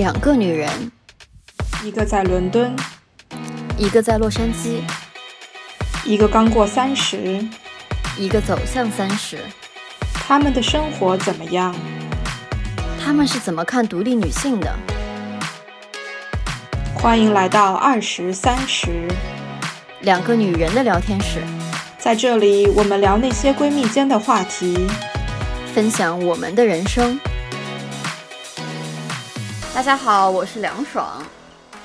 两个女人，一个在伦敦，一个在洛杉矶，一个刚过三十，一个走向三十。他们的生活怎么样？他们是怎么看独立女性的？欢迎来到二十三十，两个女人的聊天室。在这里，我们聊那些闺蜜间的话题，分享我们的人生。大家好，我是凉爽。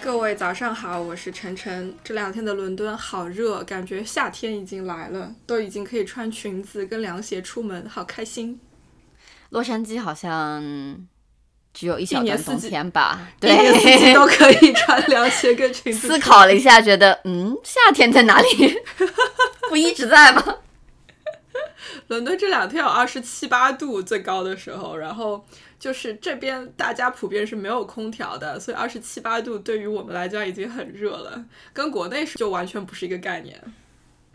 各位早上好，我是晨晨。这两天的伦敦好热，感觉夏天已经来了，都已经可以穿裙子跟凉鞋出门，好开心。洛杉矶好像只有一小段冬天吧？一年四季对，都可以穿凉鞋跟裙子。思考了一下，觉得嗯，夏天在哪里？不一直在吗？伦敦这两天有二十七八度最高的时候，然后就是这边大家普遍是没有空调的，所以二十七八度对于我们来讲已经很热了，跟国内是就完全不是一个概念。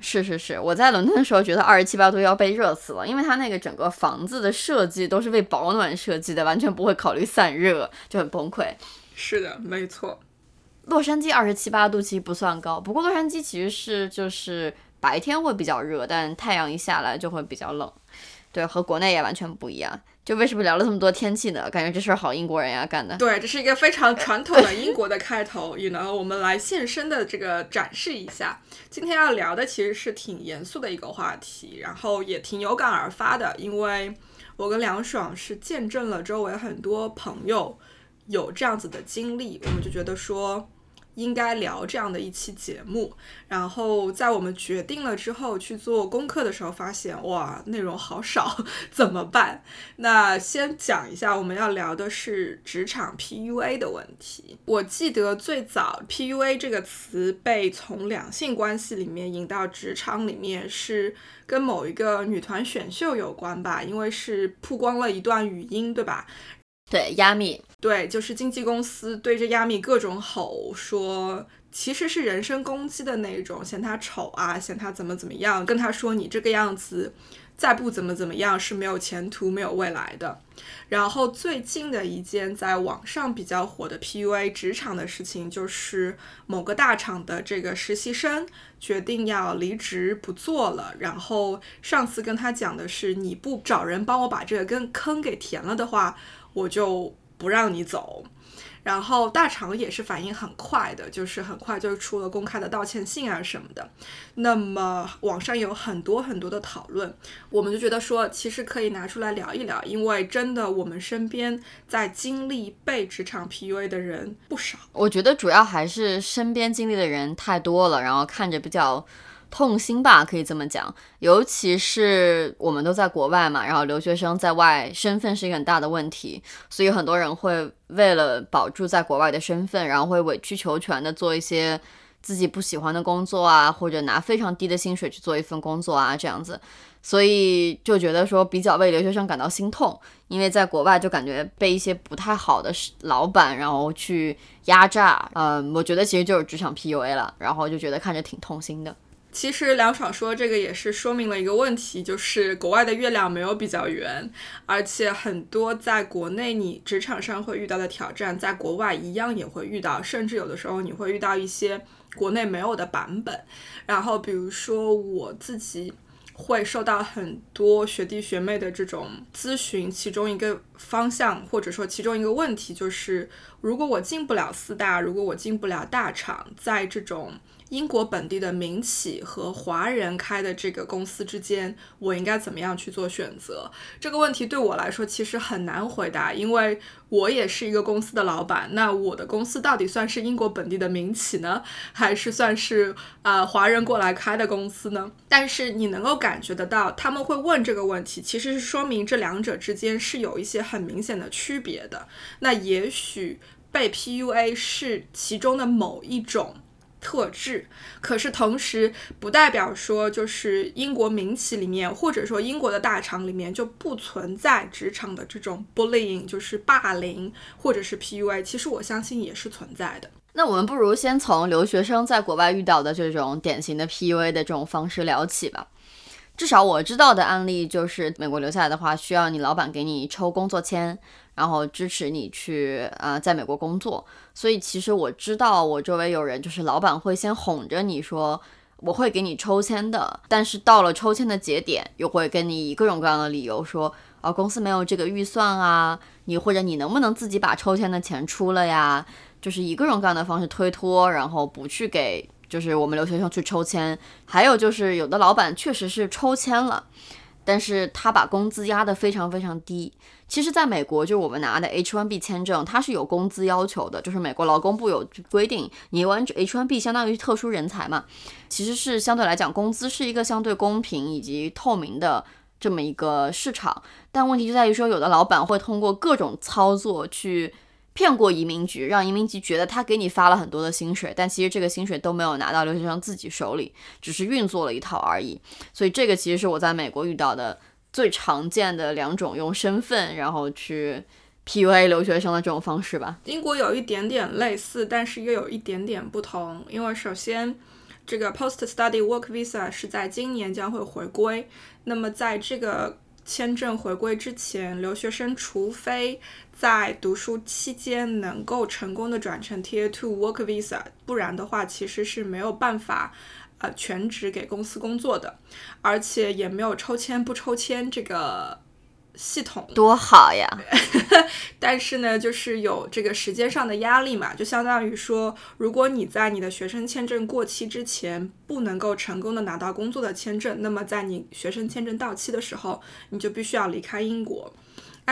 是是是，我在伦敦的时候觉得二十七八度要被热死了，因为它那个整个房子的设计都是为保暖设计的，完全不会考虑散热，就很崩溃。是的，没错。洛杉矶二十七八度其实不算高，不过洛杉矶其实是就是白天会比较热，但太阳一下来就会比较冷。对，和国内也完全不一样。就为什么聊了这么多天气呢？感觉这事儿好英国人呀干的。对，这是一个非常传统的英国的开头，也能，我们来现身的这个展示一下。今天要聊的其实是挺严肃的一个话题，然后也挺有感而发的，因为我跟梁爽是见证了周围很多朋友有这样子的经历，我们就觉得说。应该聊这样的一期节目，然后在我们决定了之后去做功课的时候，发现哇，内容好少，怎么办？那先讲一下，我们要聊的是职场 PUA 的问题。我记得最早 PUA 这个词被从两性关系里面引到职场里面，是跟某一个女团选秀有关吧？因为是曝光了一段语音，对吧？对，亚米，对，就是经纪公司对着亚米各种吼说，其实是人身攻击的那种，嫌他丑啊，嫌他怎么怎么样，跟他说你这个样子再不怎么怎么样是没有前途、没有未来的。然后最近的一件在网上比较火的 PUA 职场的事情，就是某个大厂的这个实习生决定要离职不做了，然后上司跟他讲的是，你不找人帮我把这个跟坑给填了的话。我就不让你走，然后大厂也是反应很快的，就是很快就出了公开的道歉信啊什么的。那么网上有很多很多的讨论，我们就觉得说，其实可以拿出来聊一聊，因为真的我们身边在经历被职场 PUA 的人不少。我觉得主要还是身边经历的人太多了，然后看着比较。痛心吧，可以这么讲。尤其是我们都在国外嘛，然后留学生在外身份是一个很大的问题，所以很多人会为了保住在国外的身份，然后会委曲求全的做一些自己不喜欢的工作啊，或者拿非常低的薪水去做一份工作啊，这样子。所以就觉得说比较为留学生感到心痛，因为在国外就感觉被一些不太好的老板然后去压榨。嗯，我觉得其实就是职场 PUA 了，然后就觉得看着挺痛心的。其实梁爽说这个也是说明了一个问题，就是国外的月亮没有比较圆，而且很多在国内你职场上会遇到的挑战，在国外一样也会遇到，甚至有的时候你会遇到一些国内没有的版本。然后比如说我自己会受到很多学弟学妹的这种咨询，其中一个方向或者说其中一个问题就是，如果我进不了四大，如果我进不了大厂，在这种英国本地的民企和华人开的这个公司之间，我应该怎么样去做选择？这个问题对我来说其实很难回答，因为我也是一个公司的老板。那我的公司到底算是英国本地的民企呢，还是算是呃华人过来开的公司呢？但是你能够感觉得到，他们会问这个问题，其实是说明这两者之间是有一些很明显的区别的。那也许被 PUA 是其中的某一种。特质，可是同时不代表说就是英国民企里面，或者说英国的大厂里面就不存在职场的这种 bullying，就是霸凌或者是 PUA。其实我相信也是存在的。那我们不如先从留学生在国外遇到的这种典型的 PUA 的这种方式聊起吧。至少我知道的案例就是，美国留下来的话，需要你老板给你抽工作签，然后支持你去呃在美国工作。所以其实我知道，我周围有人就是老板会先哄着你说我会给你抽签的，但是到了抽签的节点，又会跟你以各种各样的理由说啊公司没有这个预算啊，你或者你能不能自己把抽签的钱出了呀？就是以各种各样的方式推脱，然后不去给。就是我们留学生去抽签，还有就是有的老板确实是抽签了，但是他把工资压得非常非常低。其实，在美国，就是我们拿的 H1B 签证，它是有工资要求的，就是美国劳工部有规定，你完 H1B 相当于特殊人才嘛，其实是相对来讲工资是一个相对公平以及透明的这么一个市场。但问题就在于说，有的老板会通过各种操作去。骗过移民局，让移民局觉得他给你发了很多的薪水，但其实这个薪水都没有拿到留学生自己手里，只是运作了一套而已。所以这个其实是我在美国遇到的最常见的两种用身份然后去 PUA 留学生的这种方式吧。英国有一点点类似，但是又有一点点不同，因为首先这个 Post Study Work Visa 是在今年将会回归，那么在这个签证回归之前，留学生除非在读书期间能够成功的转成 Tier Two Work Visa，不然的话其实是没有办法，呃，全职给公司工作的，而且也没有抽签不抽签这个。系统多好呀，但是呢，就是有这个时间上的压力嘛，就相当于说，如果你在你的学生签证过期之前不能够成功的拿到工作的签证，那么在你学生签证到期的时候，你就必须要离开英国。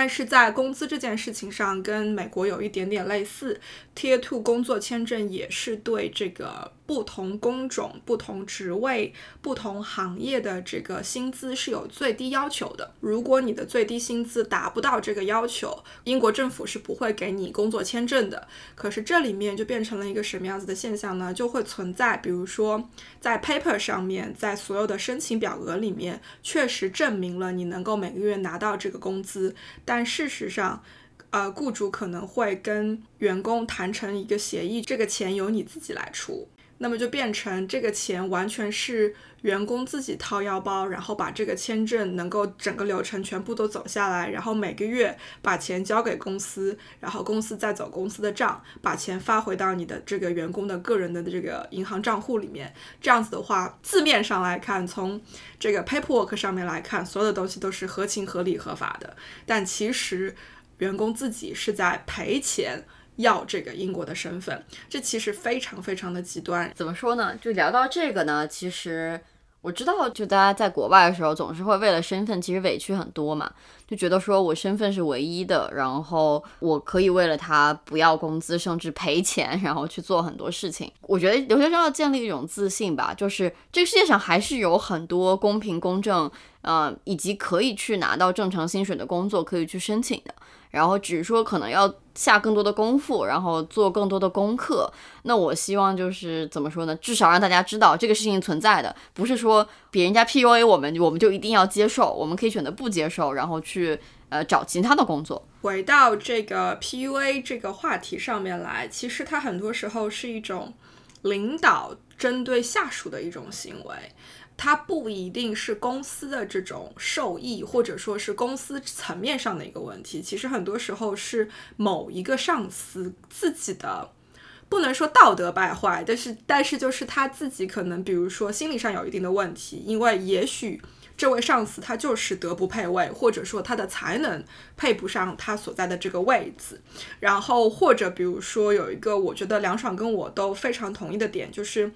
但是在工资这件事情上，跟美国有一点点类似，Tier Two 工作签证也是对这个。不同工种、不同职位、不同行业的这个薪资是有最低要求的。如果你的最低薪资达不到这个要求，英国政府是不会给你工作签证的。可是这里面就变成了一个什么样子的现象呢？就会存在，比如说在 paper 上面，在所有的申请表格里面，确实证明了你能够每个月拿到这个工资，但事实上，呃，雇主可能会跟员工谈成一个协议，这个钱由你自己来出。那么就变成这个钱完全是员工自己掏腰包，然后把这个签证能够整个流程全部都走下来，然后每个月把钱交给公司，然后公司再走公司的账，把钱发回到你的这个员工的个人的这个银行账户里面。这样子的话，字面上来看，从这个 paperwork 上面来看，所有的东西都是合情合理合法的，但其实员工自己是在赔钱。要这个英国的身份，这其实非常非常的极端。怎么说呢？就聊到这个呢，其实我知道，就大家在国外的时候，总是会为了身份，其实委屈很多嘛，就觉得说我身份是唯一的，然后我可以为了他不要工资，甚至赔钱，然后去做很多事情。我觉得留学生要建立一种自信吧，就是这个世界上还是有很多公平公正，呃，以及可以去拿到正常薪水的工作可以去申请的。然后只是说可能要下更多的功夫，然后做更多的功课。那我希望就是怎么说呢？至少让大家知道这个事情存在的，不是说别人家 PUA 我们，我们就一定要接受。我们可以选择不接受，然后去呃找其他的工作。回到这个 PUA 这个话题上面来，其实它很多时候是一种领导针对下属的一种行为。它不一定是公司的这种受益，或者说是公司层面上的一个问题。其实很多时候是某一个上司自己的，不能说道德败坏，但是但是就是他自己可能，比如说心理上有一定的问题，因为也许这位上司他就是德不配位，或者说他的才能配不上他所在的这个位子。然后或者比如说有一个，我觉得梁爽跟我都非常同意的点就是。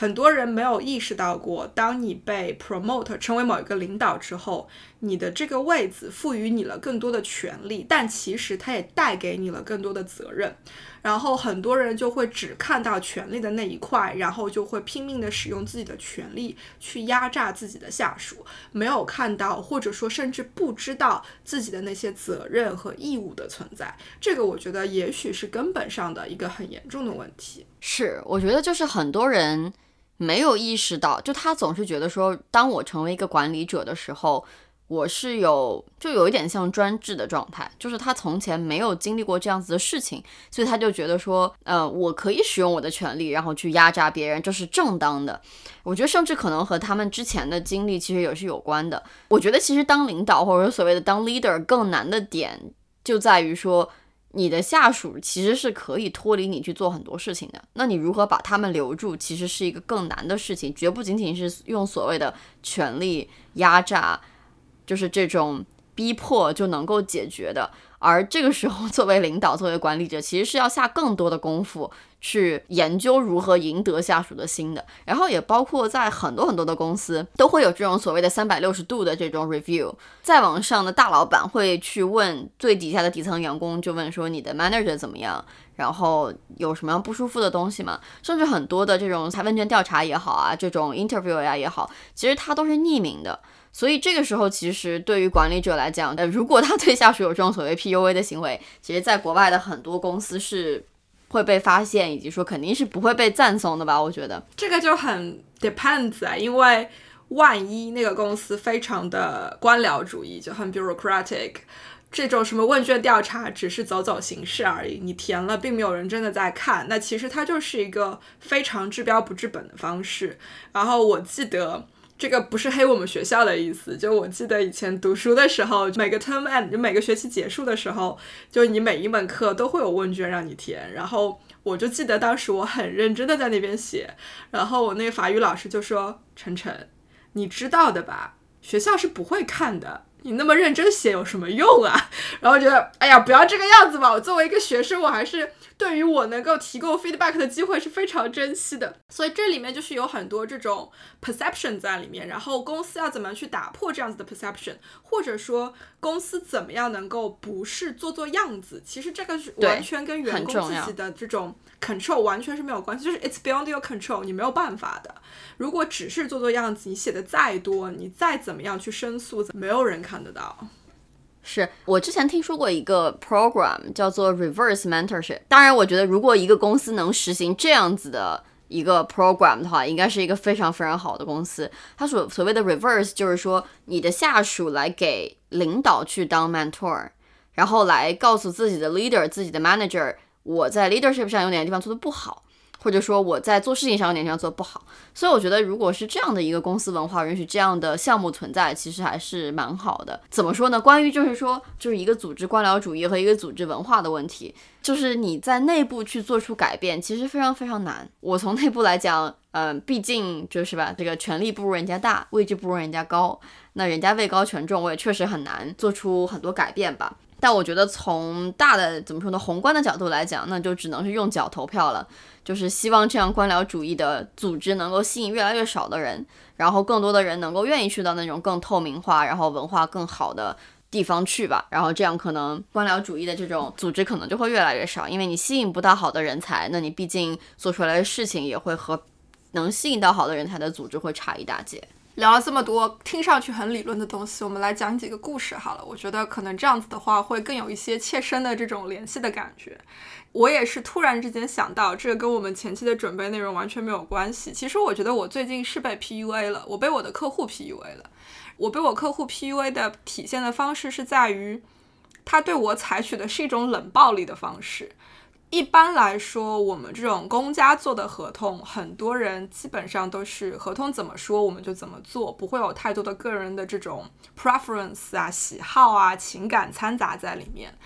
很多人没有意识到过，当你被 promote 成为某一个领导之后，你的这个位子赋予你了更多的权利，但其实它也带给你了更多的责任。然后很多人就会只看到权力的那一块，然后就会拼命的使用自己的权力去压榨自己的下属，没有看到或者说甚至不知道自己的那些责任和义务的存在。这个我觉得也许是根本上的一个很严重的问题。是，我觉得就是很多人。没有意识到，就他总是觉得说，当我成为一个管理者的时候，我是有就有一点像专制的状态，就是他从前没有经历过这样子的事情，所以他就觉得说，呃，我可以使用我的权利，然后去压榨别人，这是正当的。我觉得甚至可能和他们之前的经历其实也是有关的。我觉得其实当领导或者说所谓的当 leader 更难的点就在于说。你的下属其实是可以脱离你去做很多事情的，那你如何把他们留住，其实是一个更难的事情，绝不仅仅是用所谓的权力压榨，就是这种逼迫就能够解决的。而这个时候，作为领导、作为管理者，其实是要下更多的功夫。去研究如何赢得下属的心的，然后也包括在很多很多的公司都会有这种所谓的三百六十度的这种 review。再往上的大老板会去问最底下的底层员工，就问说你的 manager 怎么样，然后有什么样不舒服的东西吗？甚至很多的这种问卷调查也好啊，这种 interview 呀也好，其实它都是匿名的。所以这个时候，其实对于管理者来讲，呃，如果他对下属有这种所谓 PUA 的行为，其实在国外的很多公司是。会被发现，以及说肯定是不会被赞颂的吧？我觉得这个就很 depends 啊，因为万一那个公司非常的官僚主义，就很 bureaucratic，这种什么问卷调查只是走走形式而已，你填了，并没有人真的在看，那其实它就是一个非常治标不治本的方式。然后我记得。这个不是黑我们学校的意思，就我记得以前读书的时候，每个 term end 就每个学期结束的时候，就你每一门课都会有问卷让你填，然后我就记得当时我很认真的在那边写，然后我那个法语老师就说：“晨晨，你知道的吧，学校是不会看的。”你那么认真写有什么用啊？然后觉得，哎呀，不要这个样子吧。我作为一个学生，我还是对于我能够提供 feedback 的机会是非常珍惜的。所以这里面就是有很多这种 perception 在里面。然后公司要怎么去打破这样子的 perception，或者说公司怎么样能够不是做做样子？其实这个是完全跟员工自己的这种 control 完全是没有关系，就是 it's beyond your control，你没有办法的。如果只是做做样子，你写的再多，你再怎么样去申诉，没有人看得到。是我之前听说过一个 program 叫做 reverse mentorship。当然，我觉得如果一个公司能实行这样子的一个 program 的话，应该是一个非常非常好的公司。它所所谓的 reverse 就是说，你的下属来给领导去当 mentor，然后来告诉自己的 leader、自己的 manager，我在 leadership 上有哪个地方做的不好。或者说我在做事情上有哪些地方做的不好，所以我觉得如果是这样的一个公司文化允许这样的项目存在，其实还是蛮好的。怎么说呢？关于就是说就是一个组织官僚主义和一个组织文化的问题，就是你在内部去做出改变，其实非常非常难。我从内部来讲，嗯，毕竟就是吧，这个权力不如人家大，位置不如人家高，那人家位高权重，我也确实很难做出很多改变吧。但我觉得从大的怎么说呢，宏观的角度来讲，那就只能是用脚投票了。就是希望这样官僚主义的组织能够吸引越来越少的人，然后更多的人能够愿意去到那种更透明化、然后文化更好的地方去吧。然后这样可能官僚主义的这种组织可能就会越来越少，因为你吸引不到好的人才，那你毕竟做出来的事情也会和能吸引到好的人才的组织会差一大截。聊了这么多听上去很理论的东西，我们来讲几个故事好了。我觉得可能这样子的话会更有一些切身的这种联系的感觉。我也是突然之间想到，这个跟我们前期的准备内容完全没有关系。其实我觉得我最近是被 PUA 了，我被我的客户 PUA 了。我被我客户 PUA 的体现的方式是在于，他对我采取的是一种冷暴力的方式。一般来说，我们这种公家做的合同，很多人基本上都是合同怎么说我们就怎么做，不会有太多的个人的这种 preference 啊、喜好啊、情感掺杂在里面。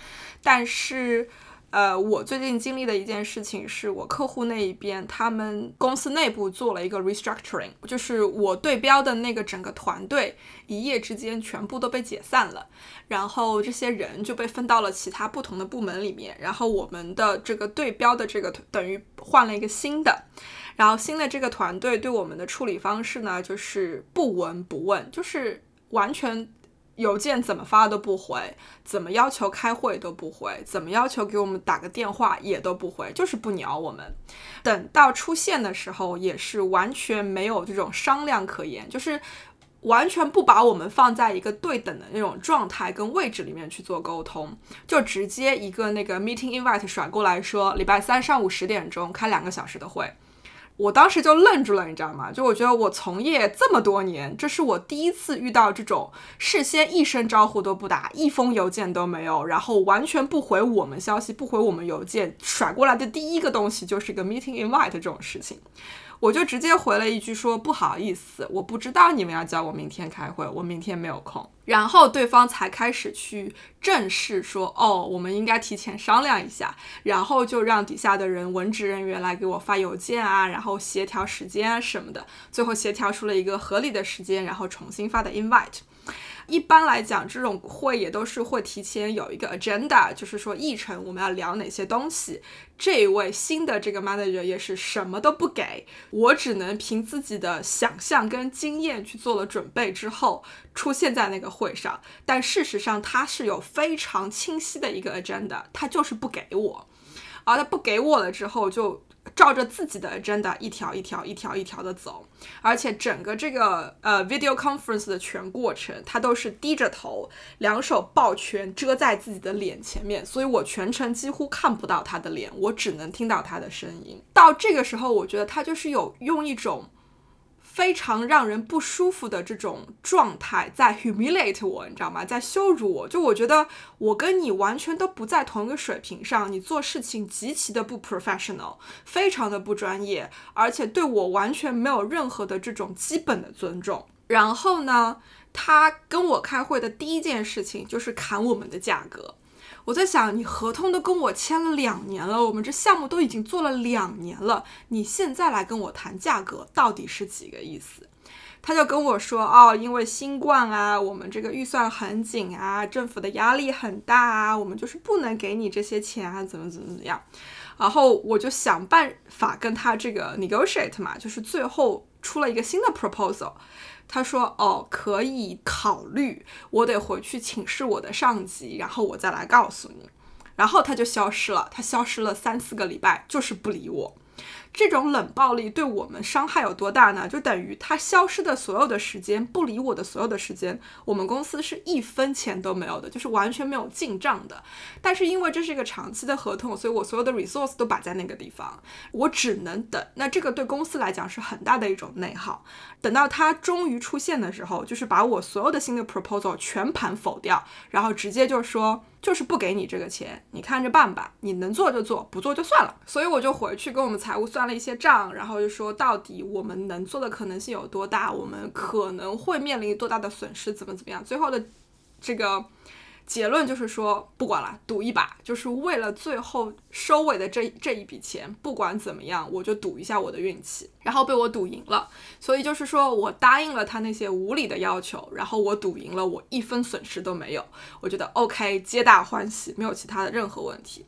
但是，呃，我最近经历的一件事情是，我客户那一边，他们公司内部做了一个 restructuring，就是我对标的那个整个团队一夜之间全部都被解散了，然后这些人就被分到了其他不同的部门里面，然后我们的这个对标的这个等于换了一个新的，然后新的这个团队对我们的处理方式呢，就是不闻不问，就是完全。邮件怎么发都不回，怎么要求开会都不回，怎么要求给我们打个电话也都不回，就是不鸟我们。等到出现的时候，也是完全没有这种商量可言，就是完全不把我们放在一个对等的那种状态跟位置里面去做沟通，就直接一个那个 meeting invite 甩过来说，礼拜三上午十点钟开两个小时的会。我当时就愣住了，你知道吗？就我觉得我从业这么多年，这是我第一次遇到这种事先一声招呼都不打，一封邮件都没有，然后完全不回我们消息，不回我们邮件，甩过来的第一个东西就是一个 meeting invite 这种事情。我就直接回了一句说不好意思，我不知道你们要叫我明天开会，我明天没有空。然后对方才开始去正式说，哦，我们应该提前商量一下，然后就让底下的人文职人员来给我发邮件啊，然后协调时间啊什么的，最后协调出了一个合理的时间，然后重新发的 invite。一般来讲，这种会也都是会提前有一个 agenda，就是说议程我们要聊哪些东西。这一位新的这个 manager 也是什么都不给我，只能凭自己的想象跟经验去做了准备之后出现在那个会上。但事实上他是有非常清晰的一个 agenda，他就是不给我，而他不给我了之后就。照着自己的 agenda 一条一条一条一条的走，而且整个这个呃 video conference 的全过程，他都是低着头，两手抱拳遮在自己的脸前面，所以我全程几乎看不到他的脸，我只能听到他的声音。到这个时候，我觉得他就是有用一种。非常让人不舒服的这种状态，在 humiliate 我，你知道吗？在羞辱我。就我觉得我跟你完全都不在同一个水平上，你做事情极其的不 professional，非常的不专业，而且对我完全没有任何的这种基本的尊重。然后呢，他跟我开会的第一件事情就是砍我们的价格。我在想，你合同都跟我签了两年了，我们这项目都已经做了两年了，你现在来跟我谈价格，到底是几个意思？他就跟我说，哦，因为新冠啊，我们这个预算很紧啊，政府的压力很大啊，我们就是不能给你这些钱啊，怎么怎么怎么样？然后我就想办法跟他这个 negotiate 嘛，就是最后出了一个新的 proposal。他说：“哦，可以考虑，我得回去请示我的上级，然后我再来告诉你。”然后他就消失了，他消失了三四个礼拜，就是不理我。这种冷暴力对我们伤害有多大呢？就等于他消失的所有的时间，不理我的所有的时间，我们公司是一分钱都没有的，就是完全没有进账的。但是因为这是一个长期的合同，所以我所有的 resource 都摆在那个地方，我只能等。那这个对公司来讲是很大的一种内耗。等到他终于出现的时候，就是把我所有的新的 proposal 全盘否掉，然后直接就说。就是不给你这个钱，你看着办吧。你能做就做，不做就算了。所以我就回去跟我们财务算了一些账，然后就说到底我们能做的可能性有多大，我们可能会面临多大的损失，怎么怎么样。最后的这个。结论就是说，不管了，赌一把，就是为了最后收尾的这这一笔钱，不管怎么样，我就赌一下我的运气，然后被我赌赢了。所以就是说我答应了他那些无理的要求，然后我赌赢了，我一分损失都没有，我觉得 OK，皆大欢喜，没有其他的任何问题。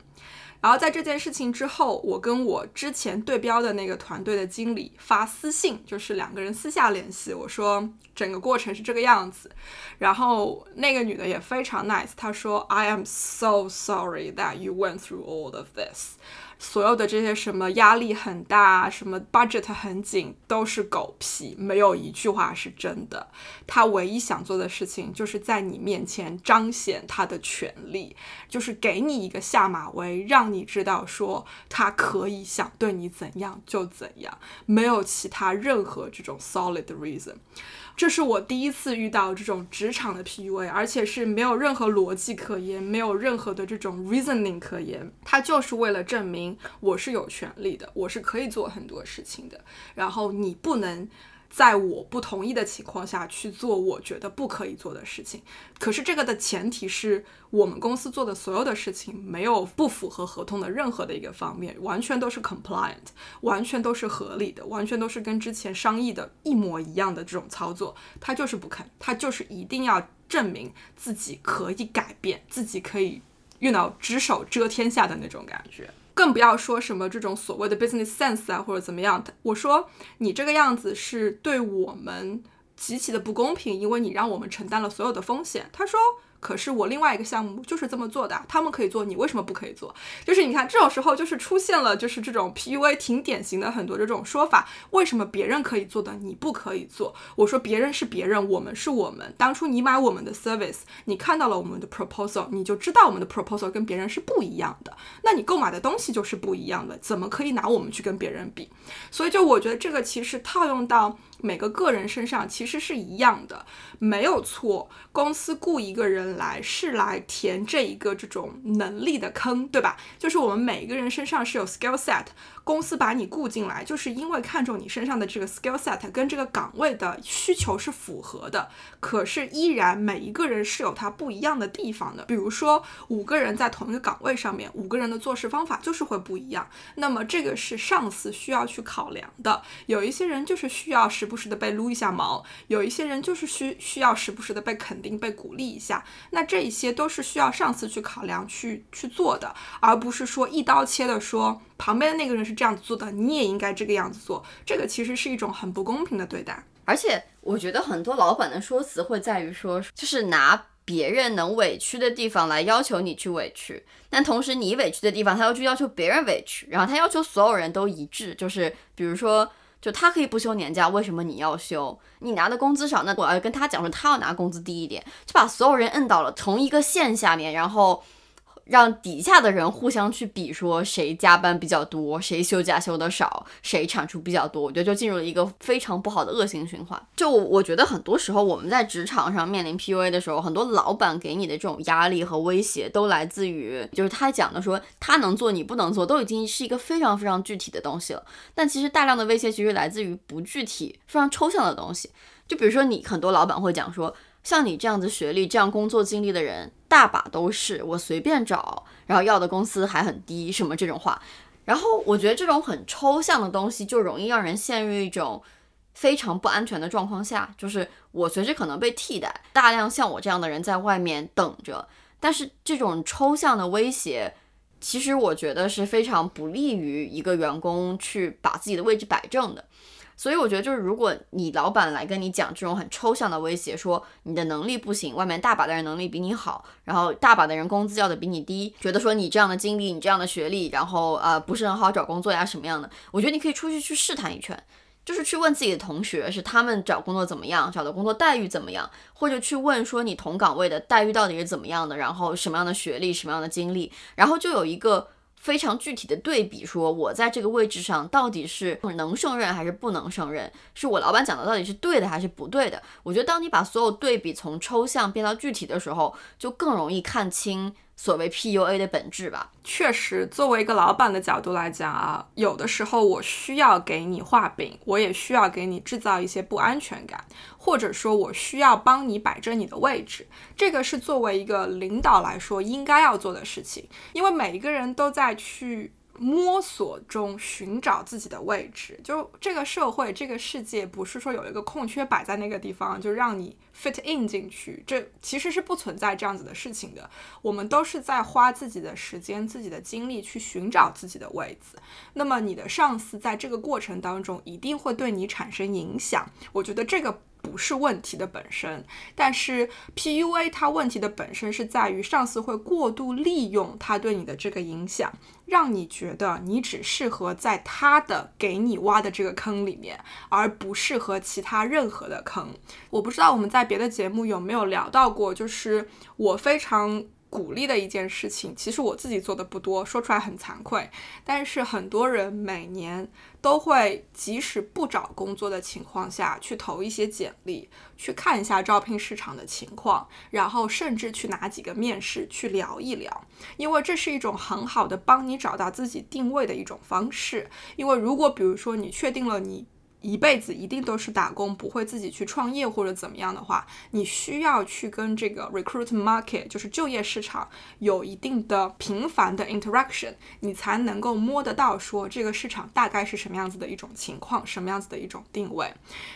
然后在这件事情之后，我跟我之前对标的那个团队的经理发私信，就是两个人私下联系，我说整个过程是这个样子。然后那个女的也非常 nice，她说 I am so sorry that you went through all of this。所有的这些什么压力很大，什么 budget 很紧，都是狗屁，没有一句话是真的。他唯一想做的事情，就是在你面前彰显他的权利，就是给你一个下马威，让你知道说他可以想对你怎样就怎样，没有其他任何这种 solid reason。这是我第一次遇到这种职场的 PUA，而且是没有任何逻辑可言，没有任何的这种 reasoning 可言，他就是为了证明我是有权利的，我是可以做很多事情的，然后你不能。在我不同意的情况下去做我觉得不可以做的事情，可是这个的前提是我们公司做的所有的事情没有不符合合同的任何的一个方面，完全都是 compliant，完全都是合理的，完全都是跟之前商议的一模一样的这种操作，他就是不肯，他就是一定要证明自己可以改变，自己可以用到只手遮天下的那种感觉。更不要说什么这种所谓的 business sense 啊，或者怎么样的。我说你这个样子是对我们极其的不公平，因为你让我们承担了所有的风险。他说可是我另外一个项目就是这么做的，他们可以做，你为什么不可以做？就是你看这种时候，就是出现了，就是这种 PUA 挺典型的很多这种说法，为什么别人可以做的你不可以做？我说别人是别人，我们是我们。当初你买我们的 service，你看到了我们的 proposal，你就知道我们的 proposal 跟别人是不一样的，那你购买的东西就是不一样的，怎么可以拿我们去跟别人比？所以就我觉得这个其实套用到。每个个人身上其实是一样的，没有错。公司雇一个人来是来填这一个这种能力的坑，对吧？就是我们每一个人身上是有 skill set。公司把你雇进来，就是因为看中你身上的这个 skill set 跟这个岗位的需求是符合的。可是依然每一个人是有他不一样的地方的。比如说五个人在同一个岗位上面，五个人的做事方法就是会不一样。那么这个是上司需要去考量的。有一些人就是需要时不时的被撸一下毛，有一些人就是需需要时不时的被肯定、被鼓励一下。那这一些都是需要上司去考量、去去做的，而不是说一刀切的说。旁边的那个人是这样子做的，你也应该这个样子做。这个其实是一种很不公平的对待。而且我觉得很多老板的说辞会在于说，就是拿别人能委屈的地方来要求你去委屈，但同时你委屈的地方，他又去要求别人委屈，然后他要求所有人都一致。就是比如说，就他可以不休年假，为什么你要休？你拿的工资少，那我要跟他讲说他要拿工资低一点，就把所有人摁到了同一个线下面，然后。让底下的人互相去比，说谁加班比较多，谁休假休的少，谁产出比较多，我觉得就进入了一个非常不好的恶性循环。就我觉得很多时候我们在职场上面临 PUA 的时候，很多老板给你的这种压力和威胁都来自于，就是他讲的说他能做你不能做，都已经是一个非常非常具体的东西了。但其实大量的威胁其实来自于不具体、非常抽象的东西。就比如说你很多老板会讲说。像你这样子学历、这样工作经历的人，大把都是，我随便找，然后要的工资还很低，什么这种话。然后我觉得这种很抽象的东西，就容易让人陷入一种非常不安全的状况下，就是我随时可能被替代，大量像我这样的人在外面等着。但是这种抽象的威胁，其实我觉得是非常不利于一个员工去把自己的位置摆正的。所以我觉得，就是如果你老板来跟你讲这种很抽象的威胁，说你的能力不行，外面大把的人能力比你好，然后大把的人工资要的比你低，觉得说你这样的经历，你这样的学历，然后呃不是很好找工作呀什么样的？我觉得你可以出去去试探一圈，就是去问自己的同学，是他们找工作怎么样，找的工作待遇怎么样，或者去问说你同岗位的待遇到底是怎么样的，然后什么样的学历，什么样的经历，然后就有一个。非常具体的对比，说我在这个位置上到底是能胜任还是不能胜任，是我老板讲的到底是对的还是不对的？我觉得当你把所有对比从抽象变到具体的时候，就更容易看清。所谓 PUA 的本质吧，确实，作为一个老板的角度来讲啊，有的时候我需要给你画饼，我也需要给你制造一些不安全感，或者说，我需要帮你摆正你的位置，这个是作为一个领导来说应该要做的事情，因为每一个人都在去。摸索中寻找自己的位置，就这个社会、这个世界，不是说有一个空缺摆在那个地方，就让你 fit in 进去，这其实是不存在这样子的事情的。我们都是在花自己的时间、自己的精力去寻找自己的位置。那么你的上司在这个过程当中一定会对你产生影响。我觉得这个。不是问题的本身，但是 PUA 它问题的本身是在于上司会过度利用他对你的这个影响，让你觉得你只适合在他的给你挖的这个坑里面，而不适合其他任何的坑。我不知道我们在别的节目有没有聊到过，就是我非常。鼓励的一件事情，其实我自己做的不多，说出来很惭愧。但是很多人每年都会，即使不找工作的情况下去投一些简历，去看一下招聘市场的情况，然后甚至去拿几个面试去聊一聊，因为这是一种很好的帮你找到自己定位的一种方式。因为如果比如说你确定了你。一辈子一定都是打工，不会自己去创业或者怎么样的话，你需要去跟这个 recruit market，就是就业市场有一定的频繁的 interaction，你才能够摸得到说这个市场大概是什么样子的一种情况，什么样子的一种定位。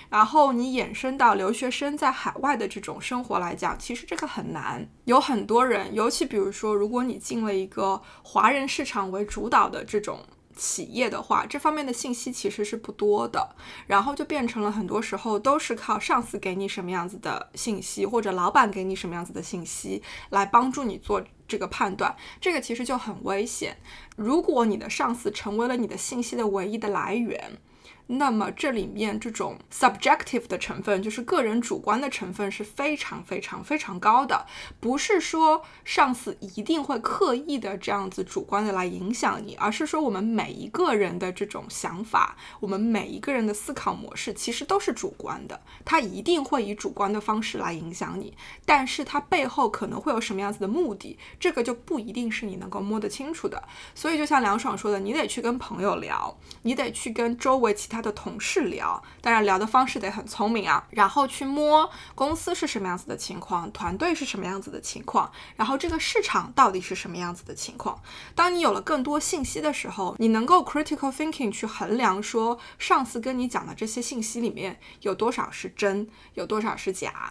然后你衍生到留学生在海外的这种生活来讲，其实这个很难。有很多人，尤其比如说，如果你进了一个华人市场为主导的这种。企业的话，这方面的信息其实是不多的，然后就变成了很多时候都是靠上司给你什么样子的信息，或者老板给你什么样子的信息来帮助你做这个判断，这个其实就很危险。如果你的上司成为了你的信息的唯一的来源，那么这里面这种 subjective 的成分，就是个人主观的成分是非常非常非常高的。不是说上司一定会刻意的这样子主观的来影响你，而是说我们每一个人的这种想法，我们每一个人的思考模式其实都是主观的，他一定会以主观的方式来影响你。但是他背后可能会有什么样子的目的，这个就不一定是你能够摸得清楚的。所以就像梁爽说的，你得去跟朋友聊，你得去跟周围其他的同事聊，当然聊的方式得很聪明啊，然后去摸公司是什么样子的情况，团队是什么样子的情况，然后这个市场到底是什么样子的情况。当你有了更多信息的时候，你能够 critical thinking 去衡量说上司跟你讲的这些信息里面有多少是真，有多少是假。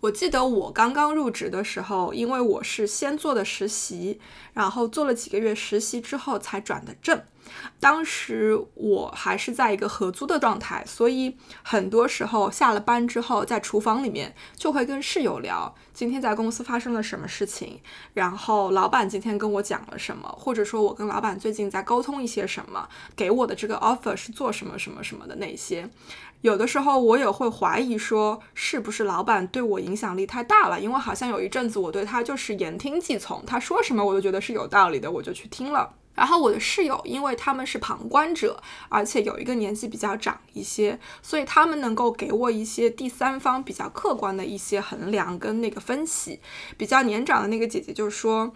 我记得我刚刚入职的时候，因为我是先做的实习，然后做了几个月实习之后才转的正。当时我还是在一个合租的状态，所以很多时候下了班之后，在厨房里面就会跟室友聊今天在公司发生了什么事情，然后老板今天跟我讲了什么，或者说我跟老板最近在沟通一些什么，给我的这个 offer 是做什么什么什么的那些。有的时候我也会怀疑说，是不是老板对我影响力太大了？因为好像有一阵子我对他就是言听计从，他说什么我都觉得是有道理的，我就去听了。然后我的室友，因为他们是旁观者，而且有一个年纪比较长一些，所以他们能够给我一些第三方比较客观的一些衡量跟那个分析。比较年长的那个姐姐就说：“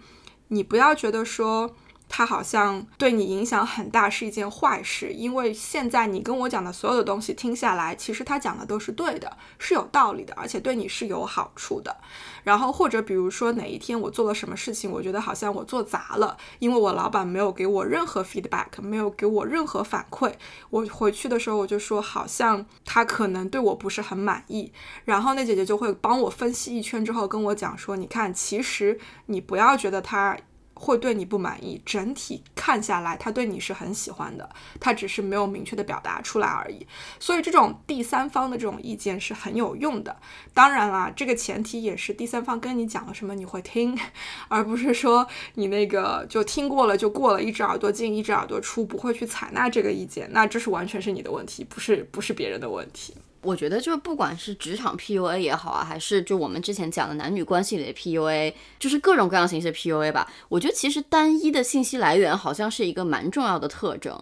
你不要觉得说。”他好像对你影响很大是一件坏事，因为现在你跟我讲的所有的东西听下来，其实他讲的都是对的，是有道理的，而且对你是有好处的。然后或者比如说哪一天我做了什么事情，我觉得好像我做砸了，因为我老板没有给我任何 feedback，没有给我任何反馈，我回去的时候我就说好像他可能对我不是很满意，然后那姐姐就会帮我分析一圈之后跟我讲说，你看，其实你不要觉得他。会对你不满意，整体看下来，他对你是很喜欢的，他只是没有明确的表达出来而已。所以这种第三方的这种意见是很有用的。当然啦，这个前提也是第三方跟你讲了什么你会听，而不是说你那个就听过了就过了，一只耳朵进一只耳朵出，不会去采纳这个意见。那这是完全是你的问题，不是不是别人的问题。我觉得就是不管是职场 PUA 也好啊，还是就我们之前讲的男女关系里的 PUA，就是各种各样形式的 PUA 吧。我觉得其实单一的信息来源好像是一个蛮重要的特征，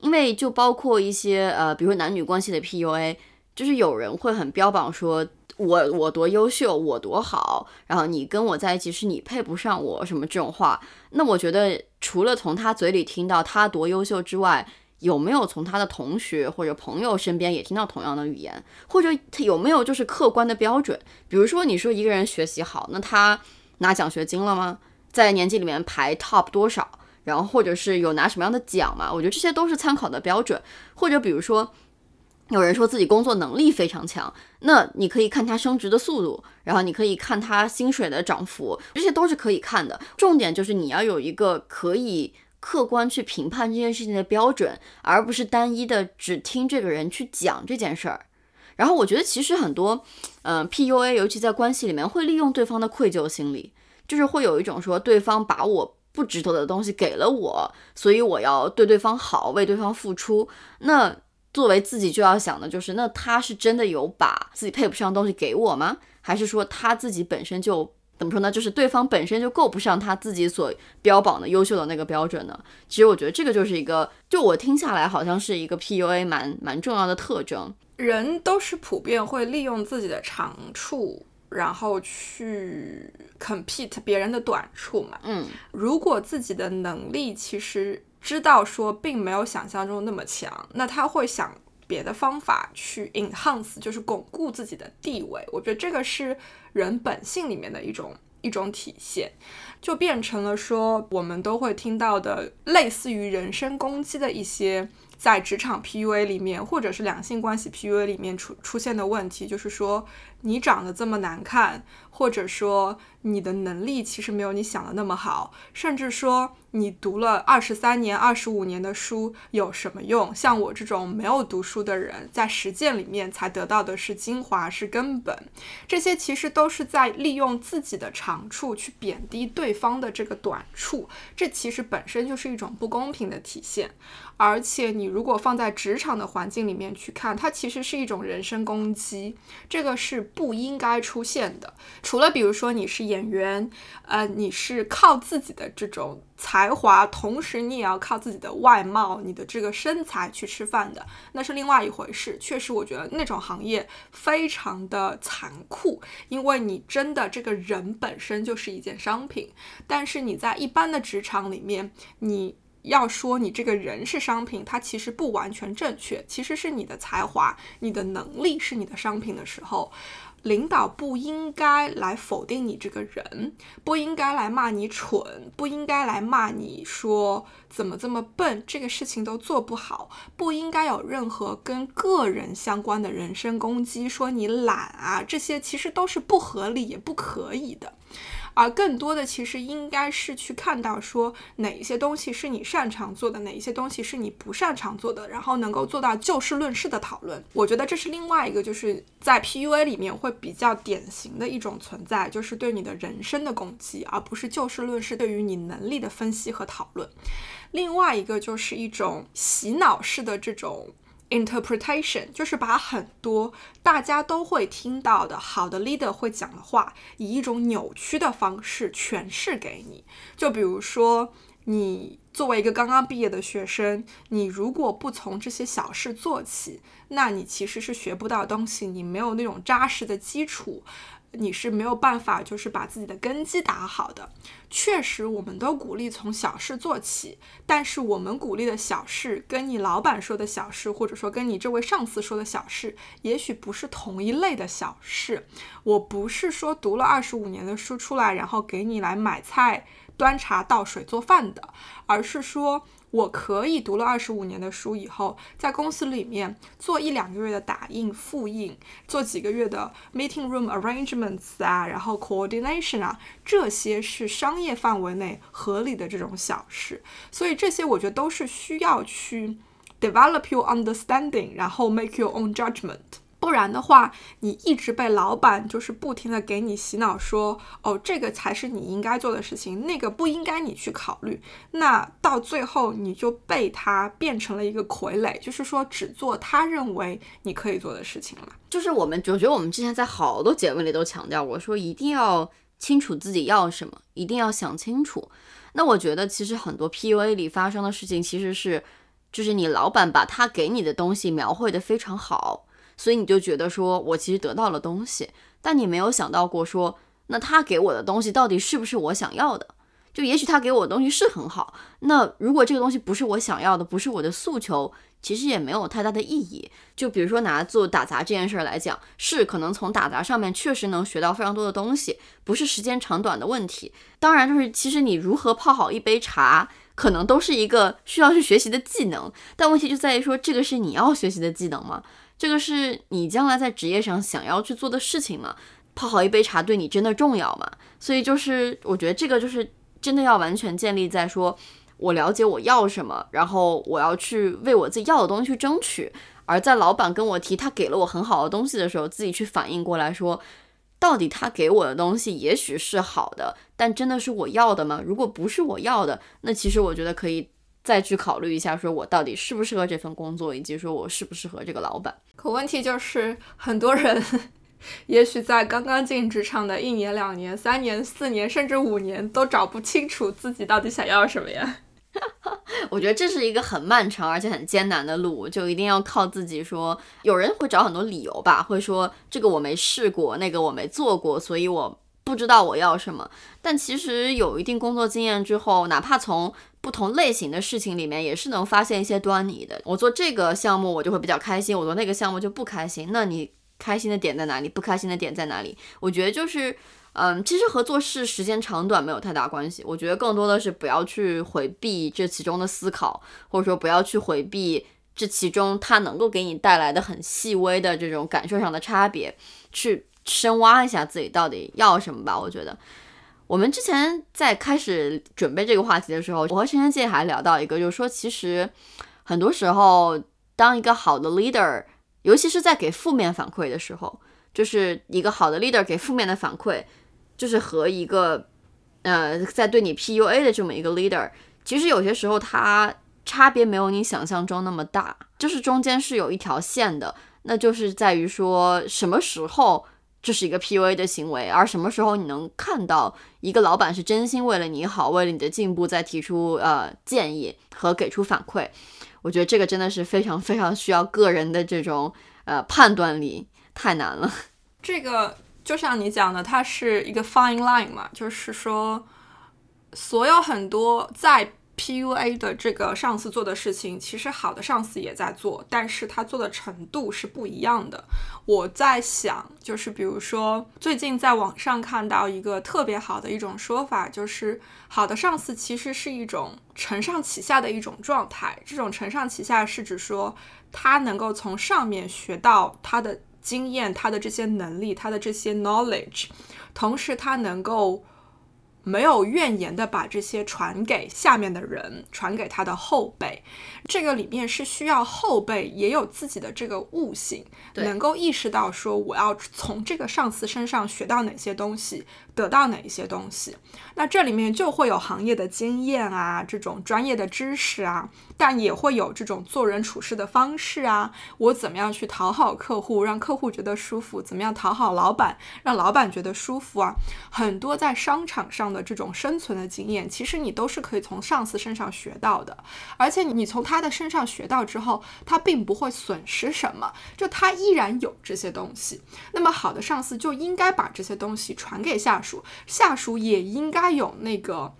因为就包括一些呃，比如说男女关系的 PUA，就是有人会很标榜说我我多优秀，我多好，然后你跟我在一起是你配不上我什么这种话。那我觉得除了从他嘴里听到他多优秀之外，有没有从他的同学或者朋友身边也听到同样的语言，或者他有没有就是客观的标准？比如说，你说一个人学习好，那他拿奖学金了吗？在年级里面排 top 多少？然后或者是有拿什么样的奖吗？我觉得这些都是参考的标准。或者比如说，有人说自己工作能力非常强，那你可以看他升职的速度，然后你可以看他薪水的涨幅，这些都是可以看的。重点就是你要有一个可以。客观去评判这件事情的标准，而不是单一的只听这个人去讲这件事儿。然后我觉得其实很多，嗯，PUA，尤其在关系里面，会利用对方的愧疚心理，就是会有一种说对方把我不值得的东西给了我，所以我要对对方好，为对方付出。那作为自己就要想的就是，那他是真的有把自己配不上的东西给我吗？还是说他自己本身就？怎么说呢？就是对方本身就够不上他自己所标榜的优秀的那个标准呢。其实我觉得这个就是一个，就我听下来好像是一个 PUA 蛮蛮重要的特征。人都是普遍会利用自己的长处，然后去 compete 别人的短处嘛。嗯，如果自己的能力其实知道说并没有想象中那么强，那他会想。别的方法去 enhance，就是巩固自己的地位。我觉得这个是人本性里面的一种一种体现，就变成了说我们都会听到的类似于人身攻击的一些在职场 PUA 里面，或者是两性关系 PUA 里面出出现的问题，就是说你长得这么难看，或者说你的能力其实没有你想的那么好，甚至说你读了二十三年、二十五年的书有什么用？像我这种没有读书的人，在实践里面才得到的是精华，是根本。这些其实都是在利用自己的长处去贬低对方的这个短处，这其实本身就是一种不公平的体现。而且你如果放在职场的环境里面去看，它其实是一种人身攻击，这个是不应该出现的。除了比如说你是演员，呃，你是靠自己的这种才华，同时你也要靠自己的外貌、你的这个身材去吃饭的，那是另外一回事。确实，我觉得那种行业非常的残酷，因为你真的这个人本身就是一件商品。但是你在一般的职场里面，你。要说你这个人是商品，它其实不完全正确，其实是你的才华、你的能力是你的商品的时候，领导不应该来否定你这个人，不应该来骂你蠢，不应该来骂你说怎么这么笨，这个事情都做不好，不应该有任何跟个人相关的人身攻击，说你懒啊，这些其实都是不合理也不可以的。而更多的其实应该是去看到说哪一些东西是你擅长做的，哪一些东西是你不擅长做的，然后能够做到就事论事的讨论。我觉得这是另外一个就是在 PUA 里面会比较典型的一种存在，就是对你的人生的攻击，而不是就事论事对于你能力的分析和讨论。另外一个就是一种洗脑式的这种。Interpretation 就是把很多大家都会听到的好的 leader 会讲的话，以一种扭曲的方式诠释给你。就比如说，你作为一个刚刚毕业的学生，你如果不从这些小事做起，那你其实是学不到东西，你没有那种扎实的基础。你是没有办法，就是把自己的根基打好的。确实，我们都鼓励从小事做起，但是我们鼓励的小事，跟你老板说的小事，或者说跟你这位上司说的小事，也许不是同一类的小事。我不是说读了二十五年的书出来，然后给你来买菜、端茶倒水、做饭的，而是说。我可以读了二十五年的书以后，在公司里面做一两个月的打印、复印，做几个月的 meeting room arrangements 啊，然后 coordination 啊，这些是商业范围内合理的这种小事。所以这些我觉得都是需要去 develop your understanding，然后 make your own judgment。不然的话，你一直被老板就是不停的给你洗脑，说哦，这个才是你应该做的事情，那个不应该你去考虑。那到最后，你就被他变成了一个傀儡，就是说只做他认为你可以做的事情了。就是我们，我觉得我们之前在好多节目里都强调过，说一定要清楚自己要什么，一定要想清楚。那我觉得其实很多 PUA 里发生的事情，其实是就是你老板把他给你的东西描绘的非常好。所以你就觉得说，我其实得到了东西，但你没有想到过说，那他给我的东西到底是不是我想要的？就也许他给我的东西是很好，那如果这个东西不是我想要的，不是我的诉求，其实也没有太大的意义。就比如说拿做打杂这件事儿来讲，是可能从打杂上面确实能学到非常多的东西，不是时间长短的问题。当然，就是其实你如何泡好一杯茶，可能都是一个需要去学习的技能。但问题就在于说，这个是你要学习的技能吗？这个是你将来在职业上想要去做的事情吗？泡好一杯茶对你真的重要吗？所以就是我觉得这个就是真的要完全建立在说，我了解我要什么，然后我要去为我自己要的东西去争取。而在老板跟我提他给了我很好的东西的时候，自己去反应过来说，到底他给我的东西也许是好的，但真的是我要的吗？如果不是我要的，那其实我觉得可以。再去考虑一下，说我到底适不适合这份工作，以及说我适不适合这个老板。可问题就是，很多人也许在刚刚进职场的一年、两年、三年、四年，甚至五年，都找不清楚自己到底想要什么呀。我觉得这是一个很漫长而且很艰难的路，就一定要靠自己。说有人会找很多理由吧，会说这个我没试过，那个我没做过，所以我不知道我要什么。但其实有一定工作经验之后，哪怕从不同类型的事情里面也是能发现一些端倪的。我做这个项目我就会比较开心，我做那个项目就不开心。那你开心的点在哪里？不开心的点在哪里？我觉得就是，嗯，其实和做事时间长短没有太大关系。我觉得更多的是不要去回避这其中的思考，或者说不要去回避这其中它能够给你带来的很细微的这种感受上的差别，去。深挖一下自己到底要什么吧。我觉得，我们之前在开始准备这个话题的时候，我和陈晨姐还聊到一个，就是说，其实很多时候，当一个好的 leader，尤其是在给负面反馈的时候，就是一个好的 leader 给负面的反馈，就是和一个呃在对你 PUA 的这么一个 leader，其实有些时候他差别没有你想象中那么大，就是中间是有一条线的。那就是在于说，什么时候这是一个 PUA 的行为，而什么时候你能看到一个老板是真心为了你好，为了你的进步在提出呃建议和给出反馈。我觉得这个真的是非常非常需要个人的这种呃判断力，太难了。这个就像你讲的，它是一个 fine line 嘛，就是说，所有很多在。PUA 的这个上司做的事情，其实好的上司也在做，但是他做的程度是不一样的。我在想，就是比如说，最近在网上看到一个特别好的一种说法，就是好的上司其实是一种承上启下的一种状态。这种承上启下是指说，他能够从上面学到他的经验、他的这些能力、他的这些 knowledge，同时他能够。没有怨言的把这些传给下面的人，传给他的后辈。这个里面是需要后辈也有自己的这个悟性，能够意识到说我要从这个上司身上学到哪些东西。得到哪一些东西？那这里面就会有行业的经验啊，这种专业的知识啊，但也会有这种做人处事的方式啊。我怎么样去讨好客户，让客户觉得舒服？怎么样讨好老板，让老板觉得舒服啊？很多在商场上的这种生存的经验，其实你都是可以从上司身上学到的。而且你从他的身上学到之后，他并不会损失什么，就他依然有这些东西。那么好的上司就应该把这些东西传给下属。下属也应该有那个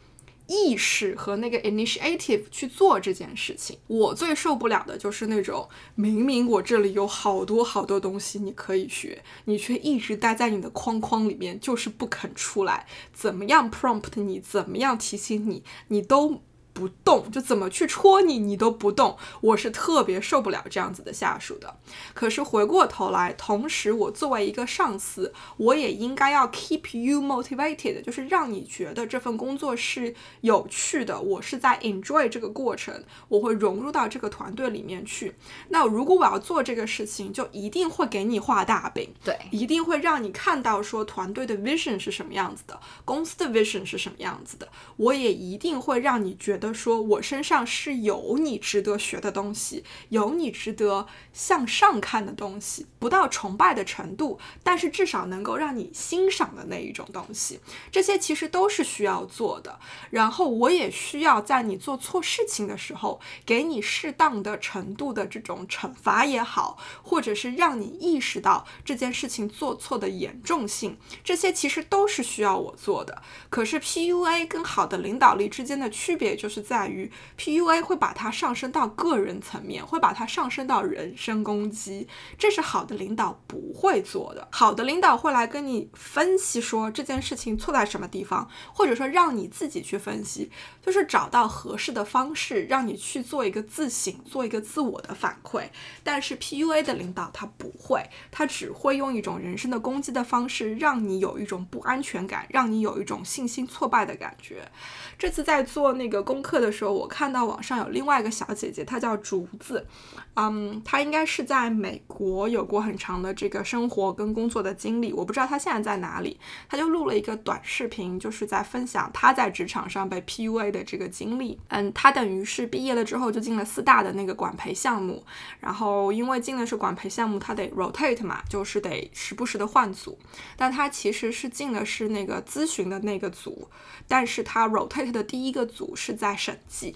意识和那个 initiative 去做这件事情。我最受不了的就是那种明明我这里有好多好多东西你可以学，你却一直待在你的框框里面，就是不肯出来。怎么样 prompt 你，怎么样提醒你，你都。不动就怎么去戳你，你都不动，我是特别受不了这样子的下属的。可是回过头来，同时我作为一个上司，我也应该要 keep you motivated，就是让你觉得这份工作是有趣的，我是在 enjoy 这个过程，我会融入到这个团队里面去。那如果我要做这个事情，就一定会给你画大饼，对，一定会让你看到说团队的 vision 是什么样子的，公司的 vision 是什么样子的，我也一定会让你觉得。说我身上是有你值得学的东西，有你值得向上看的东西，不到崇拜的程度，但是至少能够让你欣赏的那一种东西，这些其实都是需要做的。然后我也需要在你做错事情的时候，给你适当的程度的这种惩罚也好，或者是让你意识到这件事情做错的严重性，这些其实都是需要我做的。可是 PUA 跟好的领导力之间的区别就是。是在于 PUA 会把它上升到个人层面，会把它上升到人身攻击，这是好的领导不会做的。好的领导会来跟你分析说这件事情错在什么地方，或者说让你自己去分析，就是找到合适的方式让你去做一个自省，做一个自我的反馈。但是 PUA 的领导他不会，他只会用一种人身的攻击的方式，让你有一种不安全感，让你有一种信心挫败的感觉。这次在做那个公课的时候，我看到网上有另外一个小姐姐，她叫竹子，嗯，她应该是在美国有过很长的这个生活跟工作的经历，我不知道她现在在哪里。她就录了一个短视频，就是在分享她在职场上被 PUA 的这个经历。嗯，她等于是毕业了之后就进了四大的那个管培项目，然后因为进的是管培项目，她得 rotate 嘛，就是得时不时的换组。但她其实是进的是那个咨询的那个组，但是她 rotate 的第一个组是在审计，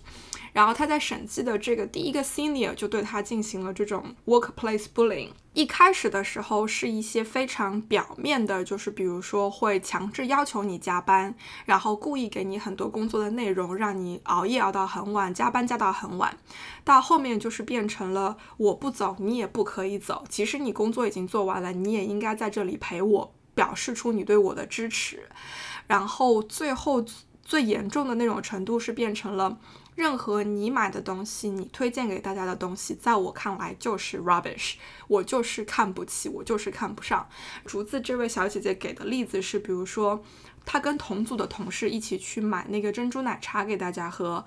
然后他在审计的这个第一个 senior 就对他进行了这种 workplace bullying。一开始的时候是一些非常表面的，就是比如说会强制要求你加班，然后故意给你很多工作的内容，让你熬夜熬到很晚，加班加到很晚。到后面就是变成了我不走，你也不可以走。其实你工作已经做完了，你也应该在这里陪我，表示出你对我的支持。然后最后。最严重的那种程度是变成了。任何你买的东西，你推荐给大家的东西，在我看来就是 rubbish，我就是看不起，我就是看不上。竹子这位小姐姐给的例子是，比如说她跟同组的同事一起去买那个珍珠奶茶给大家喝，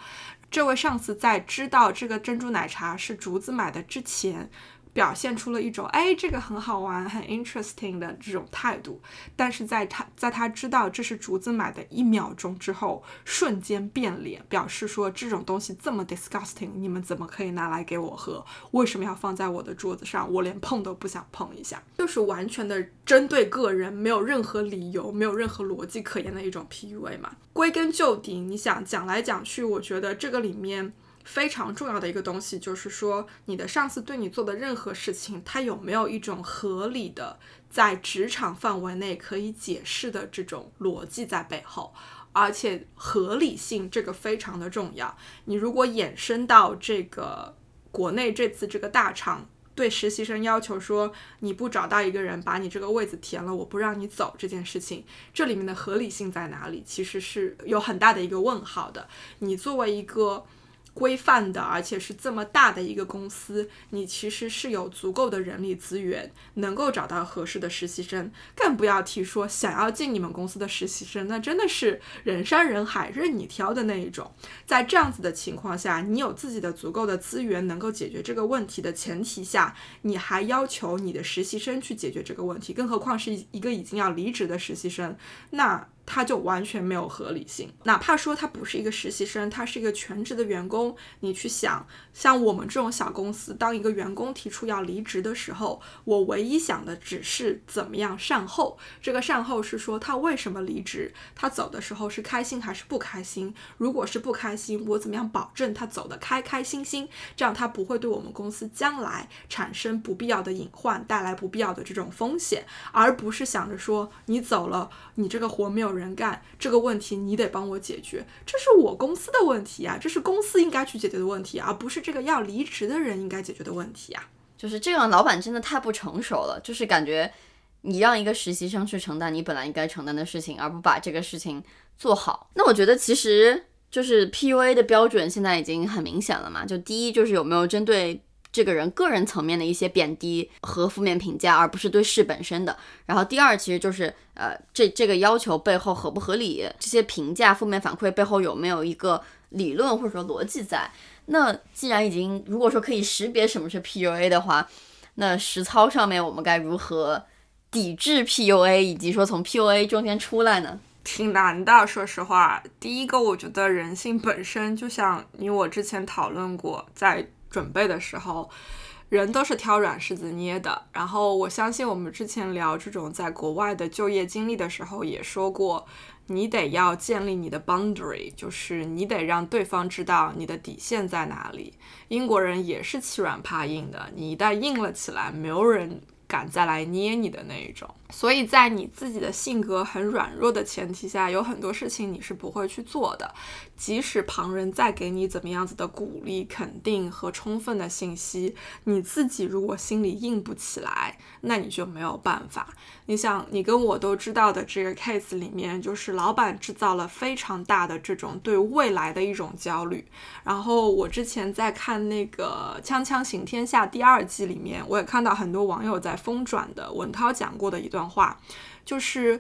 这位上司在知道这个珍珠奶茶是竹子买的之前。表现出了一种哎，这个很好玩、很 interesting 的这种态度，但是在他在他知道这是竹子买的一秒钟之后，瞬间变脸，表示说这种东西这么 disgusting，你们怎么可以拿来给我喝？为什么要放在我的桌子上？我连碰都不想碰一下，就是完全的针对个人，没有任何理由，没有任何逻辑可言的一种 PUA 嘛。归根究底，你想讲来讲去，我觉得这个里面。非常重要的一个东西就是说，你的上司对你做的任何事情，他有没有一种合理的在职场范围内可以解释的这种逻辑在背后，而且合理性这个非常的重要。你如果衍生到这个国内这次这个大厂对实习生要求说，你不找到一个人把你这个位子填了，我不让你走这件事情，这里面的合理性在哪里？其实是有很大的一个问号的。你作为一个规范的，而且是这么大的一个公司，你其实是有足够的人力资源，能够找到合适的实习生。更不要提说想要进你们公司的实习生，那真的是人山人海，任你挑的那一种。在这样子的情况下，你有自己的足够的资源能够解决这个问题的前提下，你还要求你的实习生去解决这个问题，更何况是一个已经要离职的实习生，那。他就完全没有合理性，哪怕说他不是一个实习生，他是一个全职的员工。你去想，像我们这种小公司，当一个员工提出要离职的时候，我唯一想的只是怎么样善后。这个善后是说他为什么离职，他走的时候是开心还是不开心？如果是不开心，我怎么样保证他走得开开心心？这样他不会对我们公司将来产生不必要的隐患，带来不必要的这种风险，而不是想着说你走了，你这个活没有。人干这个问题，你得帮我解决，这是我公司的问题啊，这是公司应该去解决的问题，而不是这个要离职的人应该解决的问题啊。就是这样，老板真的太不成熟了，就是感觉你让一个实习生去承担你本来应该承担的事情，而不把这个事情做好。那我觉得其实就是 PUA 的标准现在已经很明显了嘛，就第一就是有没有针对。这个人个人层面的一些贬低和负面评价，而不是对事本身的。然后第二，其实就是呃，这这个要求背后合不合理？这些评价、负面反馈背后有没有一个理论或者说逻辑在？那既然已经如果说可以识别什么是 PUA 的话，那实操上面我们该如何抵制 PUA，以及说从 PUA 中间出来呢？挺难的，说实话。第一个，我觉得人性本身就像你我之前讨论过，在。准备的时候，人都是挑软柿子捏的。然后我相信我们之前聊这种在国外的就业经历的时候，也说过，你得要建立你的 boundary，就是你得让对方知道你的底线在哪里。英国人也是欺软怕硬的，你一旦硬了起来，没有人敢再来捏你的那一种。所以在你自己的性格很软弱的前提下，有很多事情你是不会去做的。即使旁人再给你怎么样子的鼓励、肯定和充分的信息，你自己如果心里硬不起来，那你就没有办法。你想，你跟我都知道的这个 case 里面，就是老板制造了非常大的这种对未来的一种焦虑。然后我之前在看那个《锵锵行天下》第二季里面，我也看到很多网友在风转的文涛讲过的一段。话就是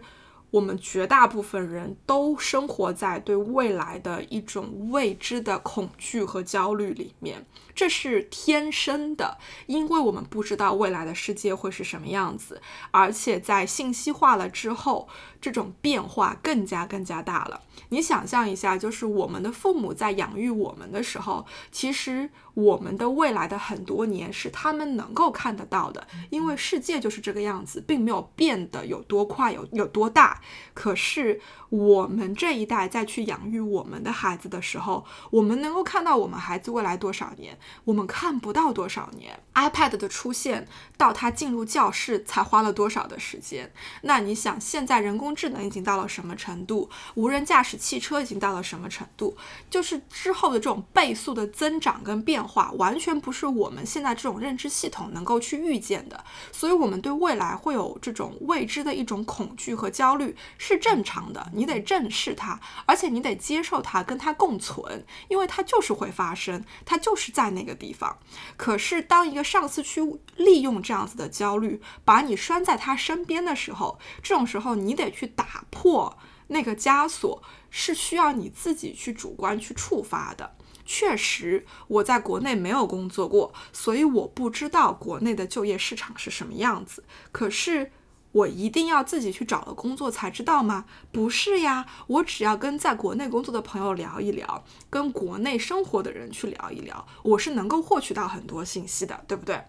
我们绝大部分人都生活在对未来的一种未知的恐惧和焦虑里面，这是天生的，因为我们不知道未来的世界会是什么样子，而且在信息化了之后，这种变化更加更加大了。你想象一下，就是我们的父母在养育我们的时候，其实。我们的未来的很多年是他们能够看得到的，因为世界就是这个样子，并没有变得有多快，有有多大。可是我们这一代再去养育我们的孩子的时候，我们能够看到我们孩子未来多少年，我们看不到多少年。iPad 的出现到他进入教室才花了多少的时间？那你想，现在人工智能已经到了什么程度？无人驾驶汽车已经到了什么程度？就是之后的这种倍速的增长跟变。化完全不是我们现在这种认知系统能够去预见的，所以我们对未来会有这种未知的一种恐惧和焦虑。是正常的，你得正视它，而且你得接受它，跟它共存，因为它就是会发生，它就是在那个地方。可是当一个上司去利用这样子的焦虑，把你拴在他身边的时候，这种时候你得去打破那个枷锁，是需要你自己去主观去触发的。确实，我在国内没有工作过，所以我不知道国内的就业市场是什么样子。可是，我一定要自己去找了工作才知道吗？不是呀，我只要跟在国内工作的朋友聊一聊，跟国内生活的人去聊一聊，我是能够获取到很多信息的，对不对？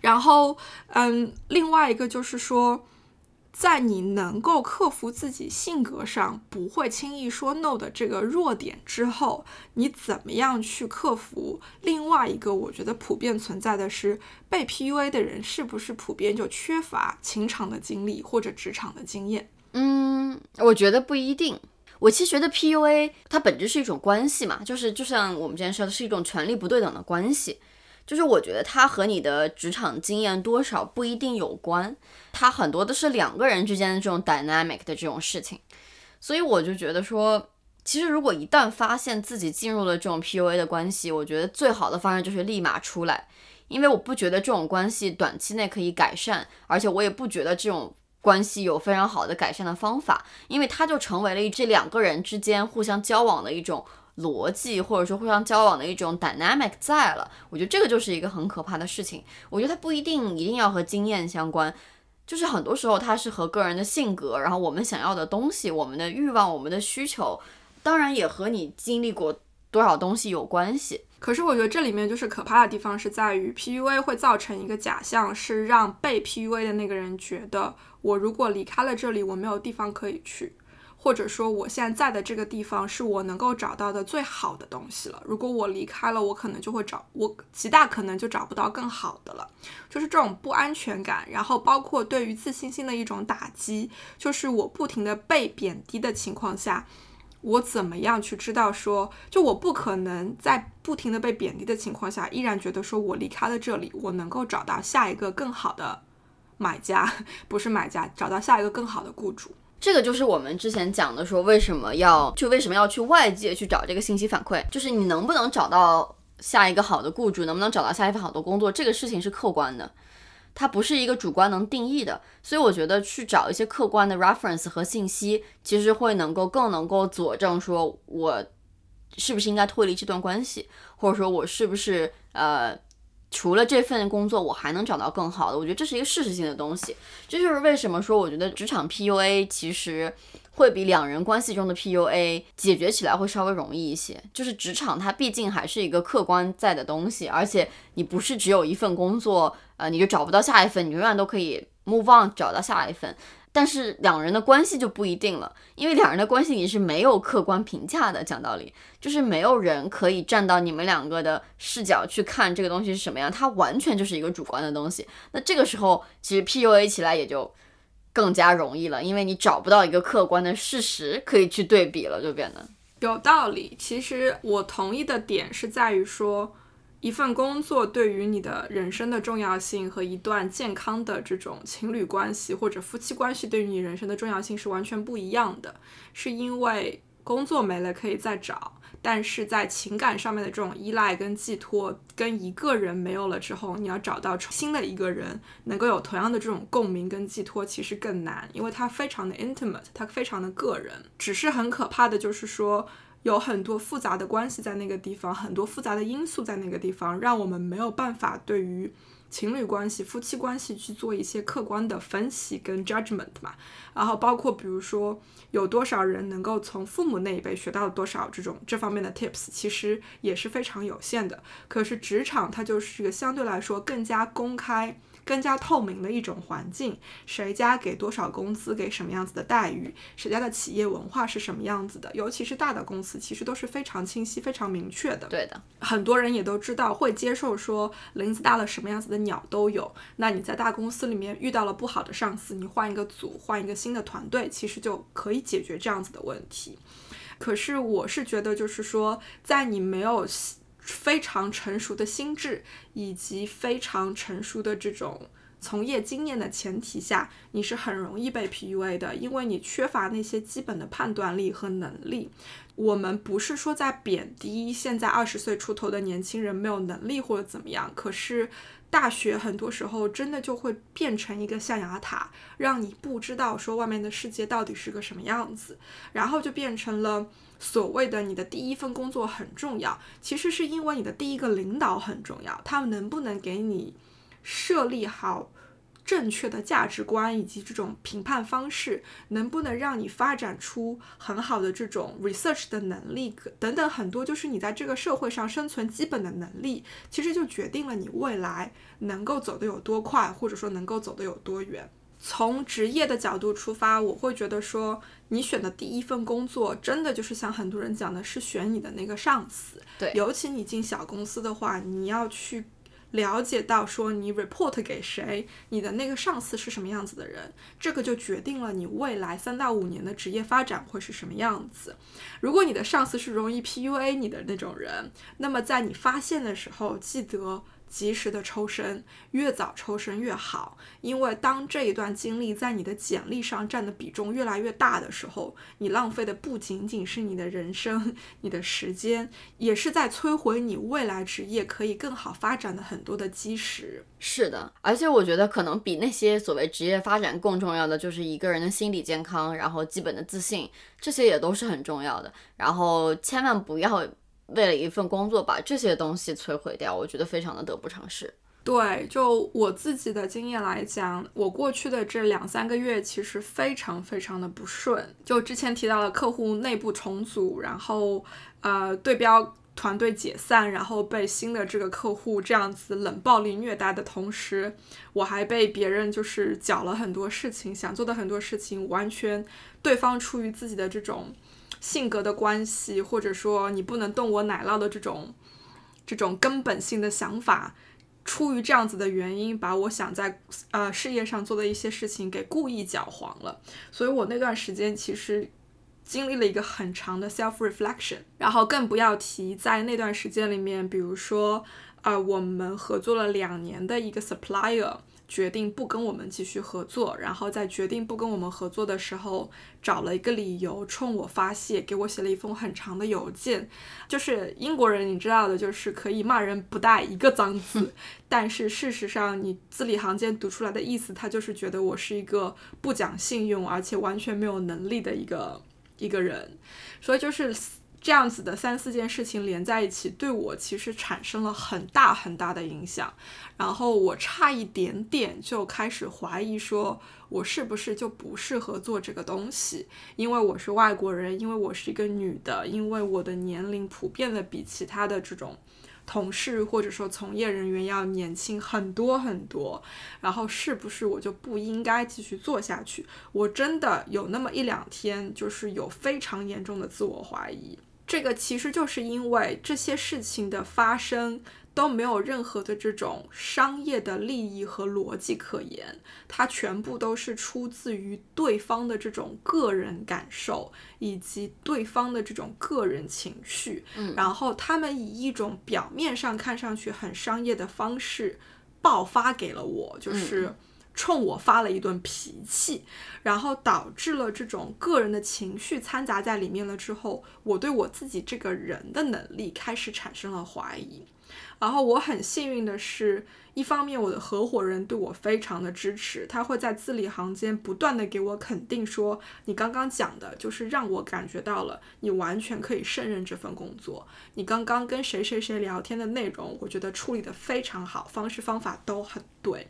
然后，嗯，另外一个就是说。在你能够克服自己性格上不会轻易说 no 的这个弱点之后，你怎么样去克服另外一个？我觉得普遍存在的是被 PUA 的人是不是普遍就缺乏情场的经历或者职场的经验？嗯，我觉得不一定。我其实觉得 PUA 它本质是一种关系嘛，就是就像我们之前说的是一种权力不对等的关系。就是我觉得它和你的职场经验多少不一定有关，它很多的是两个人之间的这种 dynamic 的这种事情，所以我就觉得说，其实如果一旦发现自己进入了这种 PUA 的关系，我觉得最好的方式就是立马出来，因为我不觉得这种关系短期内可以改善，而且我也不觉得这种关系有非常好的改善的方法，因为它就成为了这两个人之间互相交往的一种。逻辑或者说互相交往的一种 dynamic 在了，我觉得这个就是一个很可怕的事情。我觉得它不一定一定要和经验相关，就是很多时候它是和个人的性格，然后我们想要的东西、我们的欲望、我们的需求，当然也和你经历过多少东西有关系。可是我觉得这里面就是可怕的地方是在于 PUA 会造成一个假象，是让被 PUA 的那个人觉得，我如果离开了这里，我没有地方可以去。或者说，我现在在的这个地方是我能够找到的最好的东西了。如果我离开了，我可能就会找我极大可能就找不到更好的了。就是这种不安全感，然后包括对于自信心的一种打击，就是我不停的被贬低的情况下，我怎么样去知道说，就我不可能在不停的被贬低的情况下，依然觉得说我离开了这里，我能够找到下一个更好的买家，不是买家，找到下一个更好的雇主。这个就是我们之前讲的，说为什么要就为什么要去外界去找这个信息反馈，就是你能不能找到下一个好的雇主，能不能找到下一份好的工作，这个事情是客观的，它不是一个主观能定义的。所以我觉得去找一些客观的 reference 和信息，其实会能够更能够佐证说我是不是应该脱离这段关系，或者说我是不是呃。除了这份工作，我还能找到更好的。我觉得这是一个事实性的东西。这就是为什么说，我觉得职场 PUA 其实会比两人关系中的 PUA 解决起来会稍微容易一些。就是职场它毕竟还是一个客观在的东西，而且你不是只有一份工作，呃，你就找不到下一份，你永远都可以 move on 找到下一份。但是两人的关系就不一定了，因为两人的关系你是没有客观评价的。讲道理，就是没有人可以站到你们两个的视角去看这个东西是什么样，它完全就是一个主观的东西。那这个时候，其实 PUA 起来也就更加容易了，因为你找不到一个客观的事实可以去对比了，就变得有道理。其实我同意的点是在于说。一份工作对于你的人生的重要性和一段健康的这种情侣关系或者夫妻关系对于你人生的重要性是完全不一样的。是因为工作没了可以再找，但是在情感上面的这种依赖跟寄托，跟一个人没有了之后，你要找到新的一个人能够有同样的这种共鸣跟寄托，其实更难，因为它非常的 intimate，它非常的个人。只是很可怕的就是说。有很多复杂的关系在那个地方，很多复杂的因素在那个地方，让我们没有办法对于情侣关系、夫妻关系去做一些客观的分析跟 judgment 嘛。然后包括比如说，有多少人能够从父母那一辈学到多少这种这方面的 tips，其实也是非常有限的。可是职场它就是一个相对来说更加公开。更加透明的一种环境，谁家给多少工资，给什么样子的待遇，谁家的企业文化是什么样子的，尤其是大的公司，其实都是非常清晰、非常明确的。对的，很多人也都知道会接受说，林子大了，什么样子的鸟都有。那你在大公司里面遇到了不好的上司，你换一个组，换一个新的团队，其实就可以解决这样子的问题。可是我是觉得，就是说，在你没有。非常成熟的心智，以及非常成熟的这种从业经验的前提下，你是很容易被 PUA 的，因为你缺乏那些基本的判断力和能力。我们不是说在贬低现在二十岁出头的年轻人没有能力或者怎么样，可是。大学很多时候真的就会变成一个象牙塔，让你不知道说外面的世界到底是个什么样子，然后就变成了所谓的你的第一份工作很重要，其实是因为你的第一个领导很重要，他们能不能给你设立好。正确的价值观以及这种评判方式，能不能让你发展出很好的这种 research 的能力等等很多，就是你在这个社会上生存基本的能力，其实就决定了你未来能够走得有多快，或者说能够走得有多远。从职业的角度出发，我会觉得说，你选的第一份工作，真的就是像很多人讲的，是选你的那个上司。对，尤其你进小公司的话，你要去。了解到说你 report 给谁，你的那个上司是什么样子的人，这个就决定了你未来三到五年的职业发展会是什么样子。如果你的上司是容易 PUA 你的那种人，那么在你发现的时候，记得。及时的抽身，越早抽身越好，因为当这一段经历在你的简历上占的比重越来越大的时候，你浪费的不仅仅是你的人生、你的时间，也是在摧毁你未来职业可以更好发展的很多的基石。是的，而且我觉得可能比那些所谓职业发展更重要的，就是一个人的心理健康，然后基本的自信，这些也都是很重要的。然后千万不要。为了一份工作把这些东西摧毁掉，我觉得非常的得不偿失。对，就我自己的经验来讲，我过去的这两三个月其实非常非常的不顺。就之前提到了客户内部重组，然后呃对标团队解散，然后被新的这个客户这样子冷暴力虐待的同时，我还被别人就是搅了很多事情，想做的很多事情完全对方出于自己的这种。性格的关系，或者说你不能动我奶酪的这种这种根本性的想法，出于这样子的原因，把我想在呃事业上做的一些事情给故意搅黄了。所以我那段时间其实经历了一个很长的 self reflection，然后更不要提在那段时间里面，比如说呃我们合作了两年的一个 supplier。决定不跟我们继续合作，然后在决定不跟我们合作的时候，找了一个理由冲我发泄，给我写了一封很长的邮件。就是英国人，你知道的，就是可以骂人不带一个脏字，但是事实上你字里行间读出来的意思，他就是觉得我是一个不讲信用，而且完全没有能力的一个一个人，所以就是。这样子的三四件事情连在一起，对我其实产生了很大很大的影响。然后我差一点点就开始怀疑，说我是不是就不适合做这个东西？因为我是外国人，因为我是一个女的，因为我的年龄普遍的比其他的这种同事或者说从业人员要年轻很多很多。然后是不是我就不应该继续做下去？我真的有那么一两天，就是有非常严重的自我怀疑。这个其实就是因为这些事情的发生都没有任何的这种商业的利益和逻辑可言，它全部都是出自于对方的这种个人感受以及对方的这种个人情绪，嗯，然后他们以一种表面上看上去很商业的方式爆发给了我，就是。冲我发了一顿脾气，然后导致了这种个人的情绪掺杂在里面了之后，我对我自己这个人的能力开始产生了怀疑。然后我很幸运的是，一方面我的合伙人对我非常的支持，他会在字里行间不断的给我肯定，说你刚刚讲的就是让我感觉到了你完全可以胜任这份工作。你刚刚跟谁谁谁聊天的内容，我觉得处理的非常好，方式方法都很对。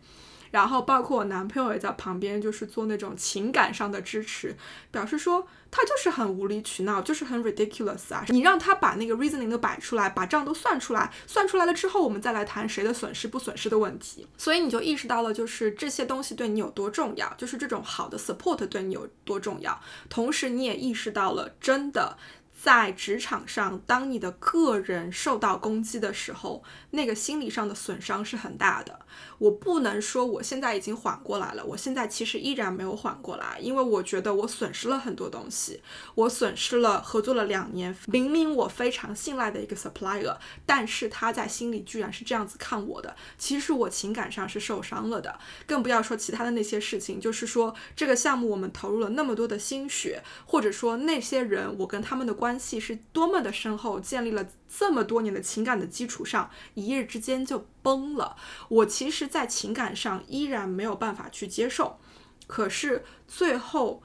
然后包括我男朋友也在旁边，就是做那种情感上的支持，表示说他就是很无理取闹，就是很 ridiculous 啊！你让他把那个 reasoning 都摆出来，把账都算出来，算出来了之后，我们再来谈谁的损失不损失的问题。所以你就意识到了，就是这些东西对你有多重要，就是这种好的 support 对你有多重要。同时你也意识到了，真的在职场上，当你的个人受到攻击的时候，那个心理上的损伤是很大的。我不能说我现在已经缓过来了，我现在其实依然没有缓过来，因为我觉得我损失了很多东西，我损失了合作了两年，明明我非常信赖的一个 supplier，但是他在心里居然是这样子看我的，其实我情感上是受伤了的，更不要说其他的那些事情，就是说这个项目我们投入了那么多的心血，或者说那些人我跟他们的关系是多么的深厚，建立了。这么多年的情感的基础上，一夜之间就崩了。我其实，在情感上依然没有办法去接受。可是最后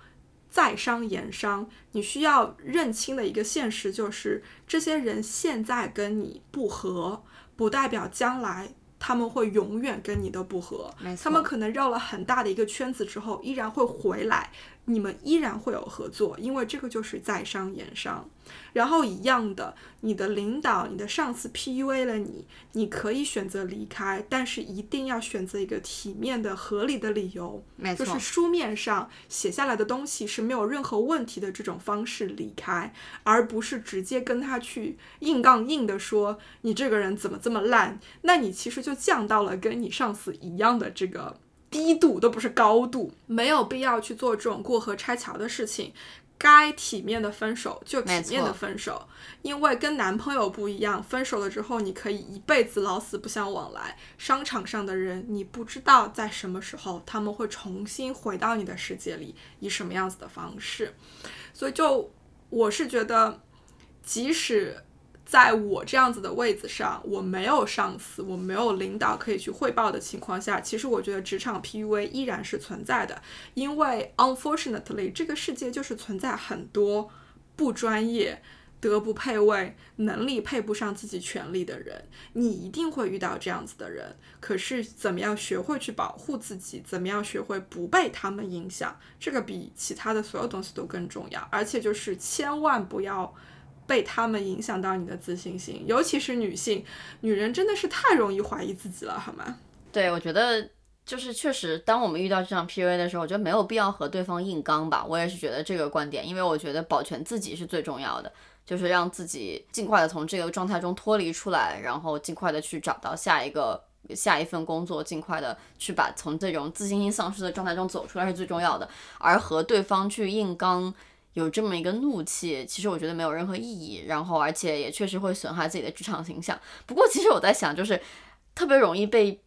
再商言商，你需要认清的一个现实就是，这些人现在跟你不和，不代表将来他们会永远跟你的不和。他们可能绕了很大的一个圈子之后，依然会回来。你们依然会有合作，因为这个就是在商言商。然后一样的，你的领导、你的上司 PUA 了你，你可以选择离开，但是一定要选择一个体面的、合理的理由，没错，就是书面上写下来的东西是没有任何问题的这种方式离开，而不是直接跟他去硬杠硬的说你这个人怎么这么烂，那你其实就降到了跟你上司一样的这个。低度都不是高度，没有必要去做这种过河拆桥的事情。该体面的分手就体面的分手，因为跟男朋友不一样，分手了之后你可以一辈子老死不相往来。商场上的人，你不知道在什么时候他们会重新回到你的世界里，以什么样子的方式。所以，就我是觉得，即使。在我这样子的位子上，我没有上司，我没有领导可以去汇报的情况下，其实我觉得职场 PUA 依然是存在的，因为 unfortunately 这个世界就是存在很多不专业、德不配位、能力配不上自己权利的人，你一定会遇到这样子的人。可是怎么样学会去保护自己，怎么样学会不被他们影响，这个比其他的所有东西都更重要，而且就是千万不要。被他们影响到你的自信心，尤其是女性，女人真的是太容易怀疑自己了，好吗？对，我觉得就是确实，当我们遇到这样 PUA 的时候，我觉得没有必要和对方硬刚吧。我也是觉得这个观点，因为我觉得保全自己是最重要的，就是让自己尽快的从这个状态中脱离出来，然后尽快的去找到下一个下一份工作，尽快的去把从这种自信心丧失的状态中走出来是最重要的，而和对方去硬刚。有这么一个怒气，其实我觉得没有任何意义，然后而且也确实会损害自己的职场形象。不过其实我在想，就是特别容易被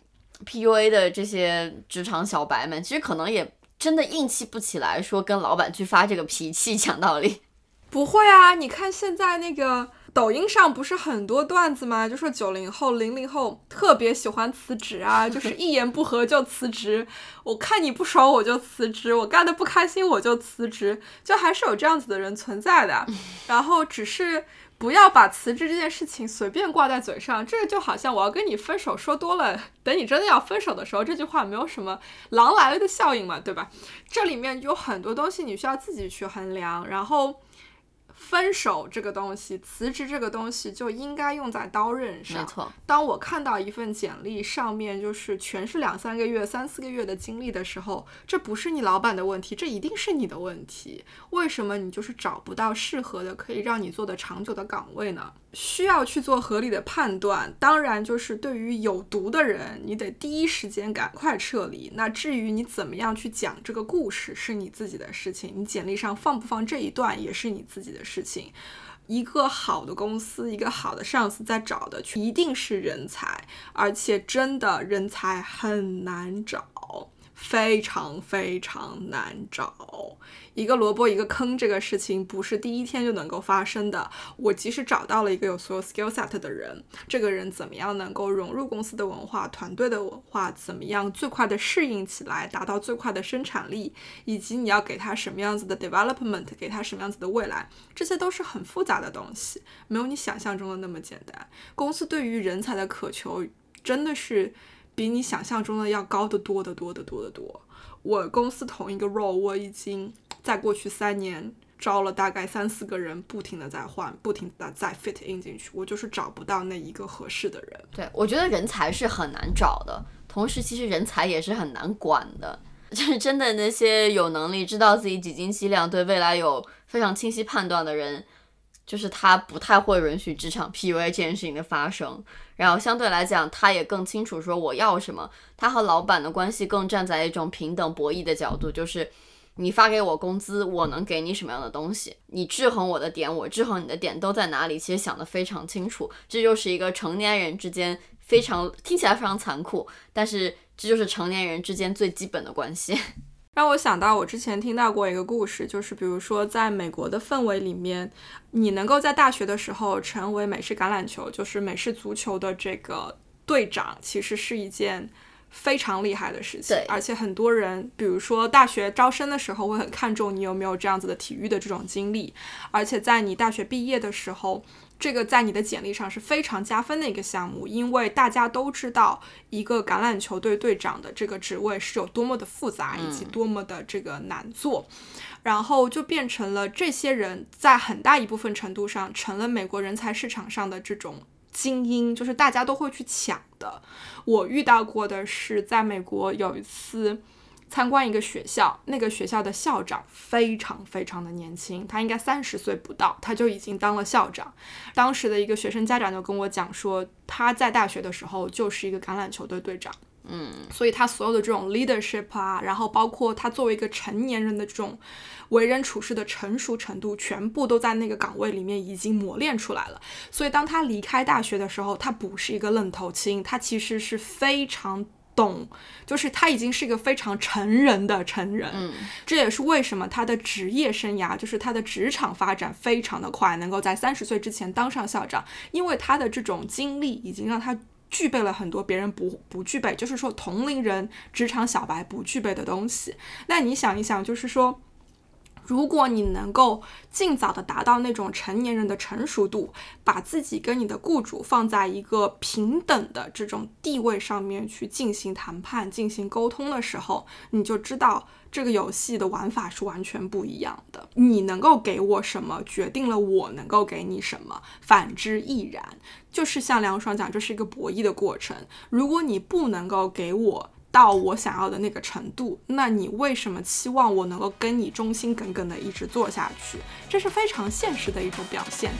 PUA 的这些职场小白们，其实可能也真的硬气不起来，说跟老板去发这个脾气。讲道理，不会啊，你看现在那个。抖音上不是很多段子吗？就说九零后、零零后特别喜欢辞职啊，就是一言不合就辞职。我看你不爽我就辞职，我干的不开心我就辞职，就还是有这样子的人存在的。然后只是不要把辞职这件事情随便挂在嘴上，这个就好像我要跟你分手说多了，等你真的要分手的时候，这句话没有什么狼来了的效应嘛，对吧？这里面有很多东西你需要自己去衡量，然后。分手这个东西，辞职这个东西就应该用在刀刃上。没错。当我看到一份简历上面就是全是两三个月、三四个月的经历的时候，这不是你老板的问题，这一定是你的问题。为什么你就是找不到适合的可以让你做的长久的岗位呢？需要去做合理的判断。当然，就是对于有毒的人，你得第一时间赶快撤离。那至于你怎么样去讲这个故事，是你自己的事情。你简历上放不放这一段，也是你自己的事。事情，一个好的公司，一个好的上司在找的，一定是人才，而且真的人才很难找。非常非常难找，一个萝卜一个坑，这个事情不是第一天就能够发生的。我即使找到了一个有所有 skill set 的人，这个人怎么样能够融入公司的文化、团队的文化，怎么样最快的适应起来，达到最快的生产力，以及你要给他什么样子的 development，给他什么样子的未来，这些都是很复杂的东西，没有你想象中的那么简单。公司对于人才的渴求真的是。比你想象中的要高得多得多得多得多。我公司同一个 role，我已经在过去三年招了大概三四个人，不停的在换，不停的在 fit in 进去，我就是找不到那一个合适的人。对，我觉得人才是很难找的，同时其实人才也是很难管的。就是真的那些有能力、知道自己几斤几两、对未来有非常清晰判断的人。就是他不太会允许职场 PUA 这件事情的发生。然后相对来讲，他也更清楚说我要什么。他和老板的关系更站在一种平等博弈的角度，就是你发给我工资，我能给你什么样的东西？你制衡我的点，我制衡你的点都在哪里？其实想得非常清楚。这就是一个成年人之间非常听起来非常残酷，但是这就是成年人之间最基本的关系。让我想到，我之前听到过一个故事，就是比如说，在美国的氛围里面，你能够在大学的时候成为美式橄榄球，就是美式足球的这个队长，其实是一件非常厉害的事情。对，而且很多人，比如说大学招生的时候，会很看重你有没有这样子的体育的这种经历，而且在你大学毕业的时候。这个在你的简历上是非常加分的一个项目，因为大家都知道一个橄榄球队队长的这个职位是有多么的复杂，以及多么的这个难做，然后就变成了这些人在很大一部分程度上成了美国人才市场上的这种精英，就是大家都会去抢的。我遇到过的是在美国有一次。参观一个学校，那个学校的校长非常非常的年轻，他应该三十岁不到，他就已经当了校长。当时的一个学生家长就跟我讲说，他在大学的时候就是一个橄榄球队队长，嗯，所以他所有的这种 leadership 啊，然后包括他作为一个成年人的这种为人处事的成熟程度，全部都在那个岗位里面已经磨练出来了。所以当他离开大学的时候，他不是一个愣头青，他其实是非常。懂，就是他已经是一个非常成人的成人，嗯，这也是为什么他的职业生涯，就是他的职场发展非常的快，能够在三十岁之前当上校长，因为他的这种经历已经让他具备了很多别人不不具备，就是说同龄人职场小白不具备的东西。那你想一想，就是说。如果你能够尽早的达到那种成年人的成熟度，把自己跟你的雇主放在一个平等的这种地位上面去进行谈判、进行沟通的时候，你就知道这个游戏的玩法是完全不一样的。你能够给我什么，决定了我能够给你什么，反之亦然。就是像梁爽讲，这是一个博弈的过程。如果你不能够给我，到我想要的那个程度，那你为什么期望我能够跟你忠心耿耿的一直做下去？这是非常现实的一种表现。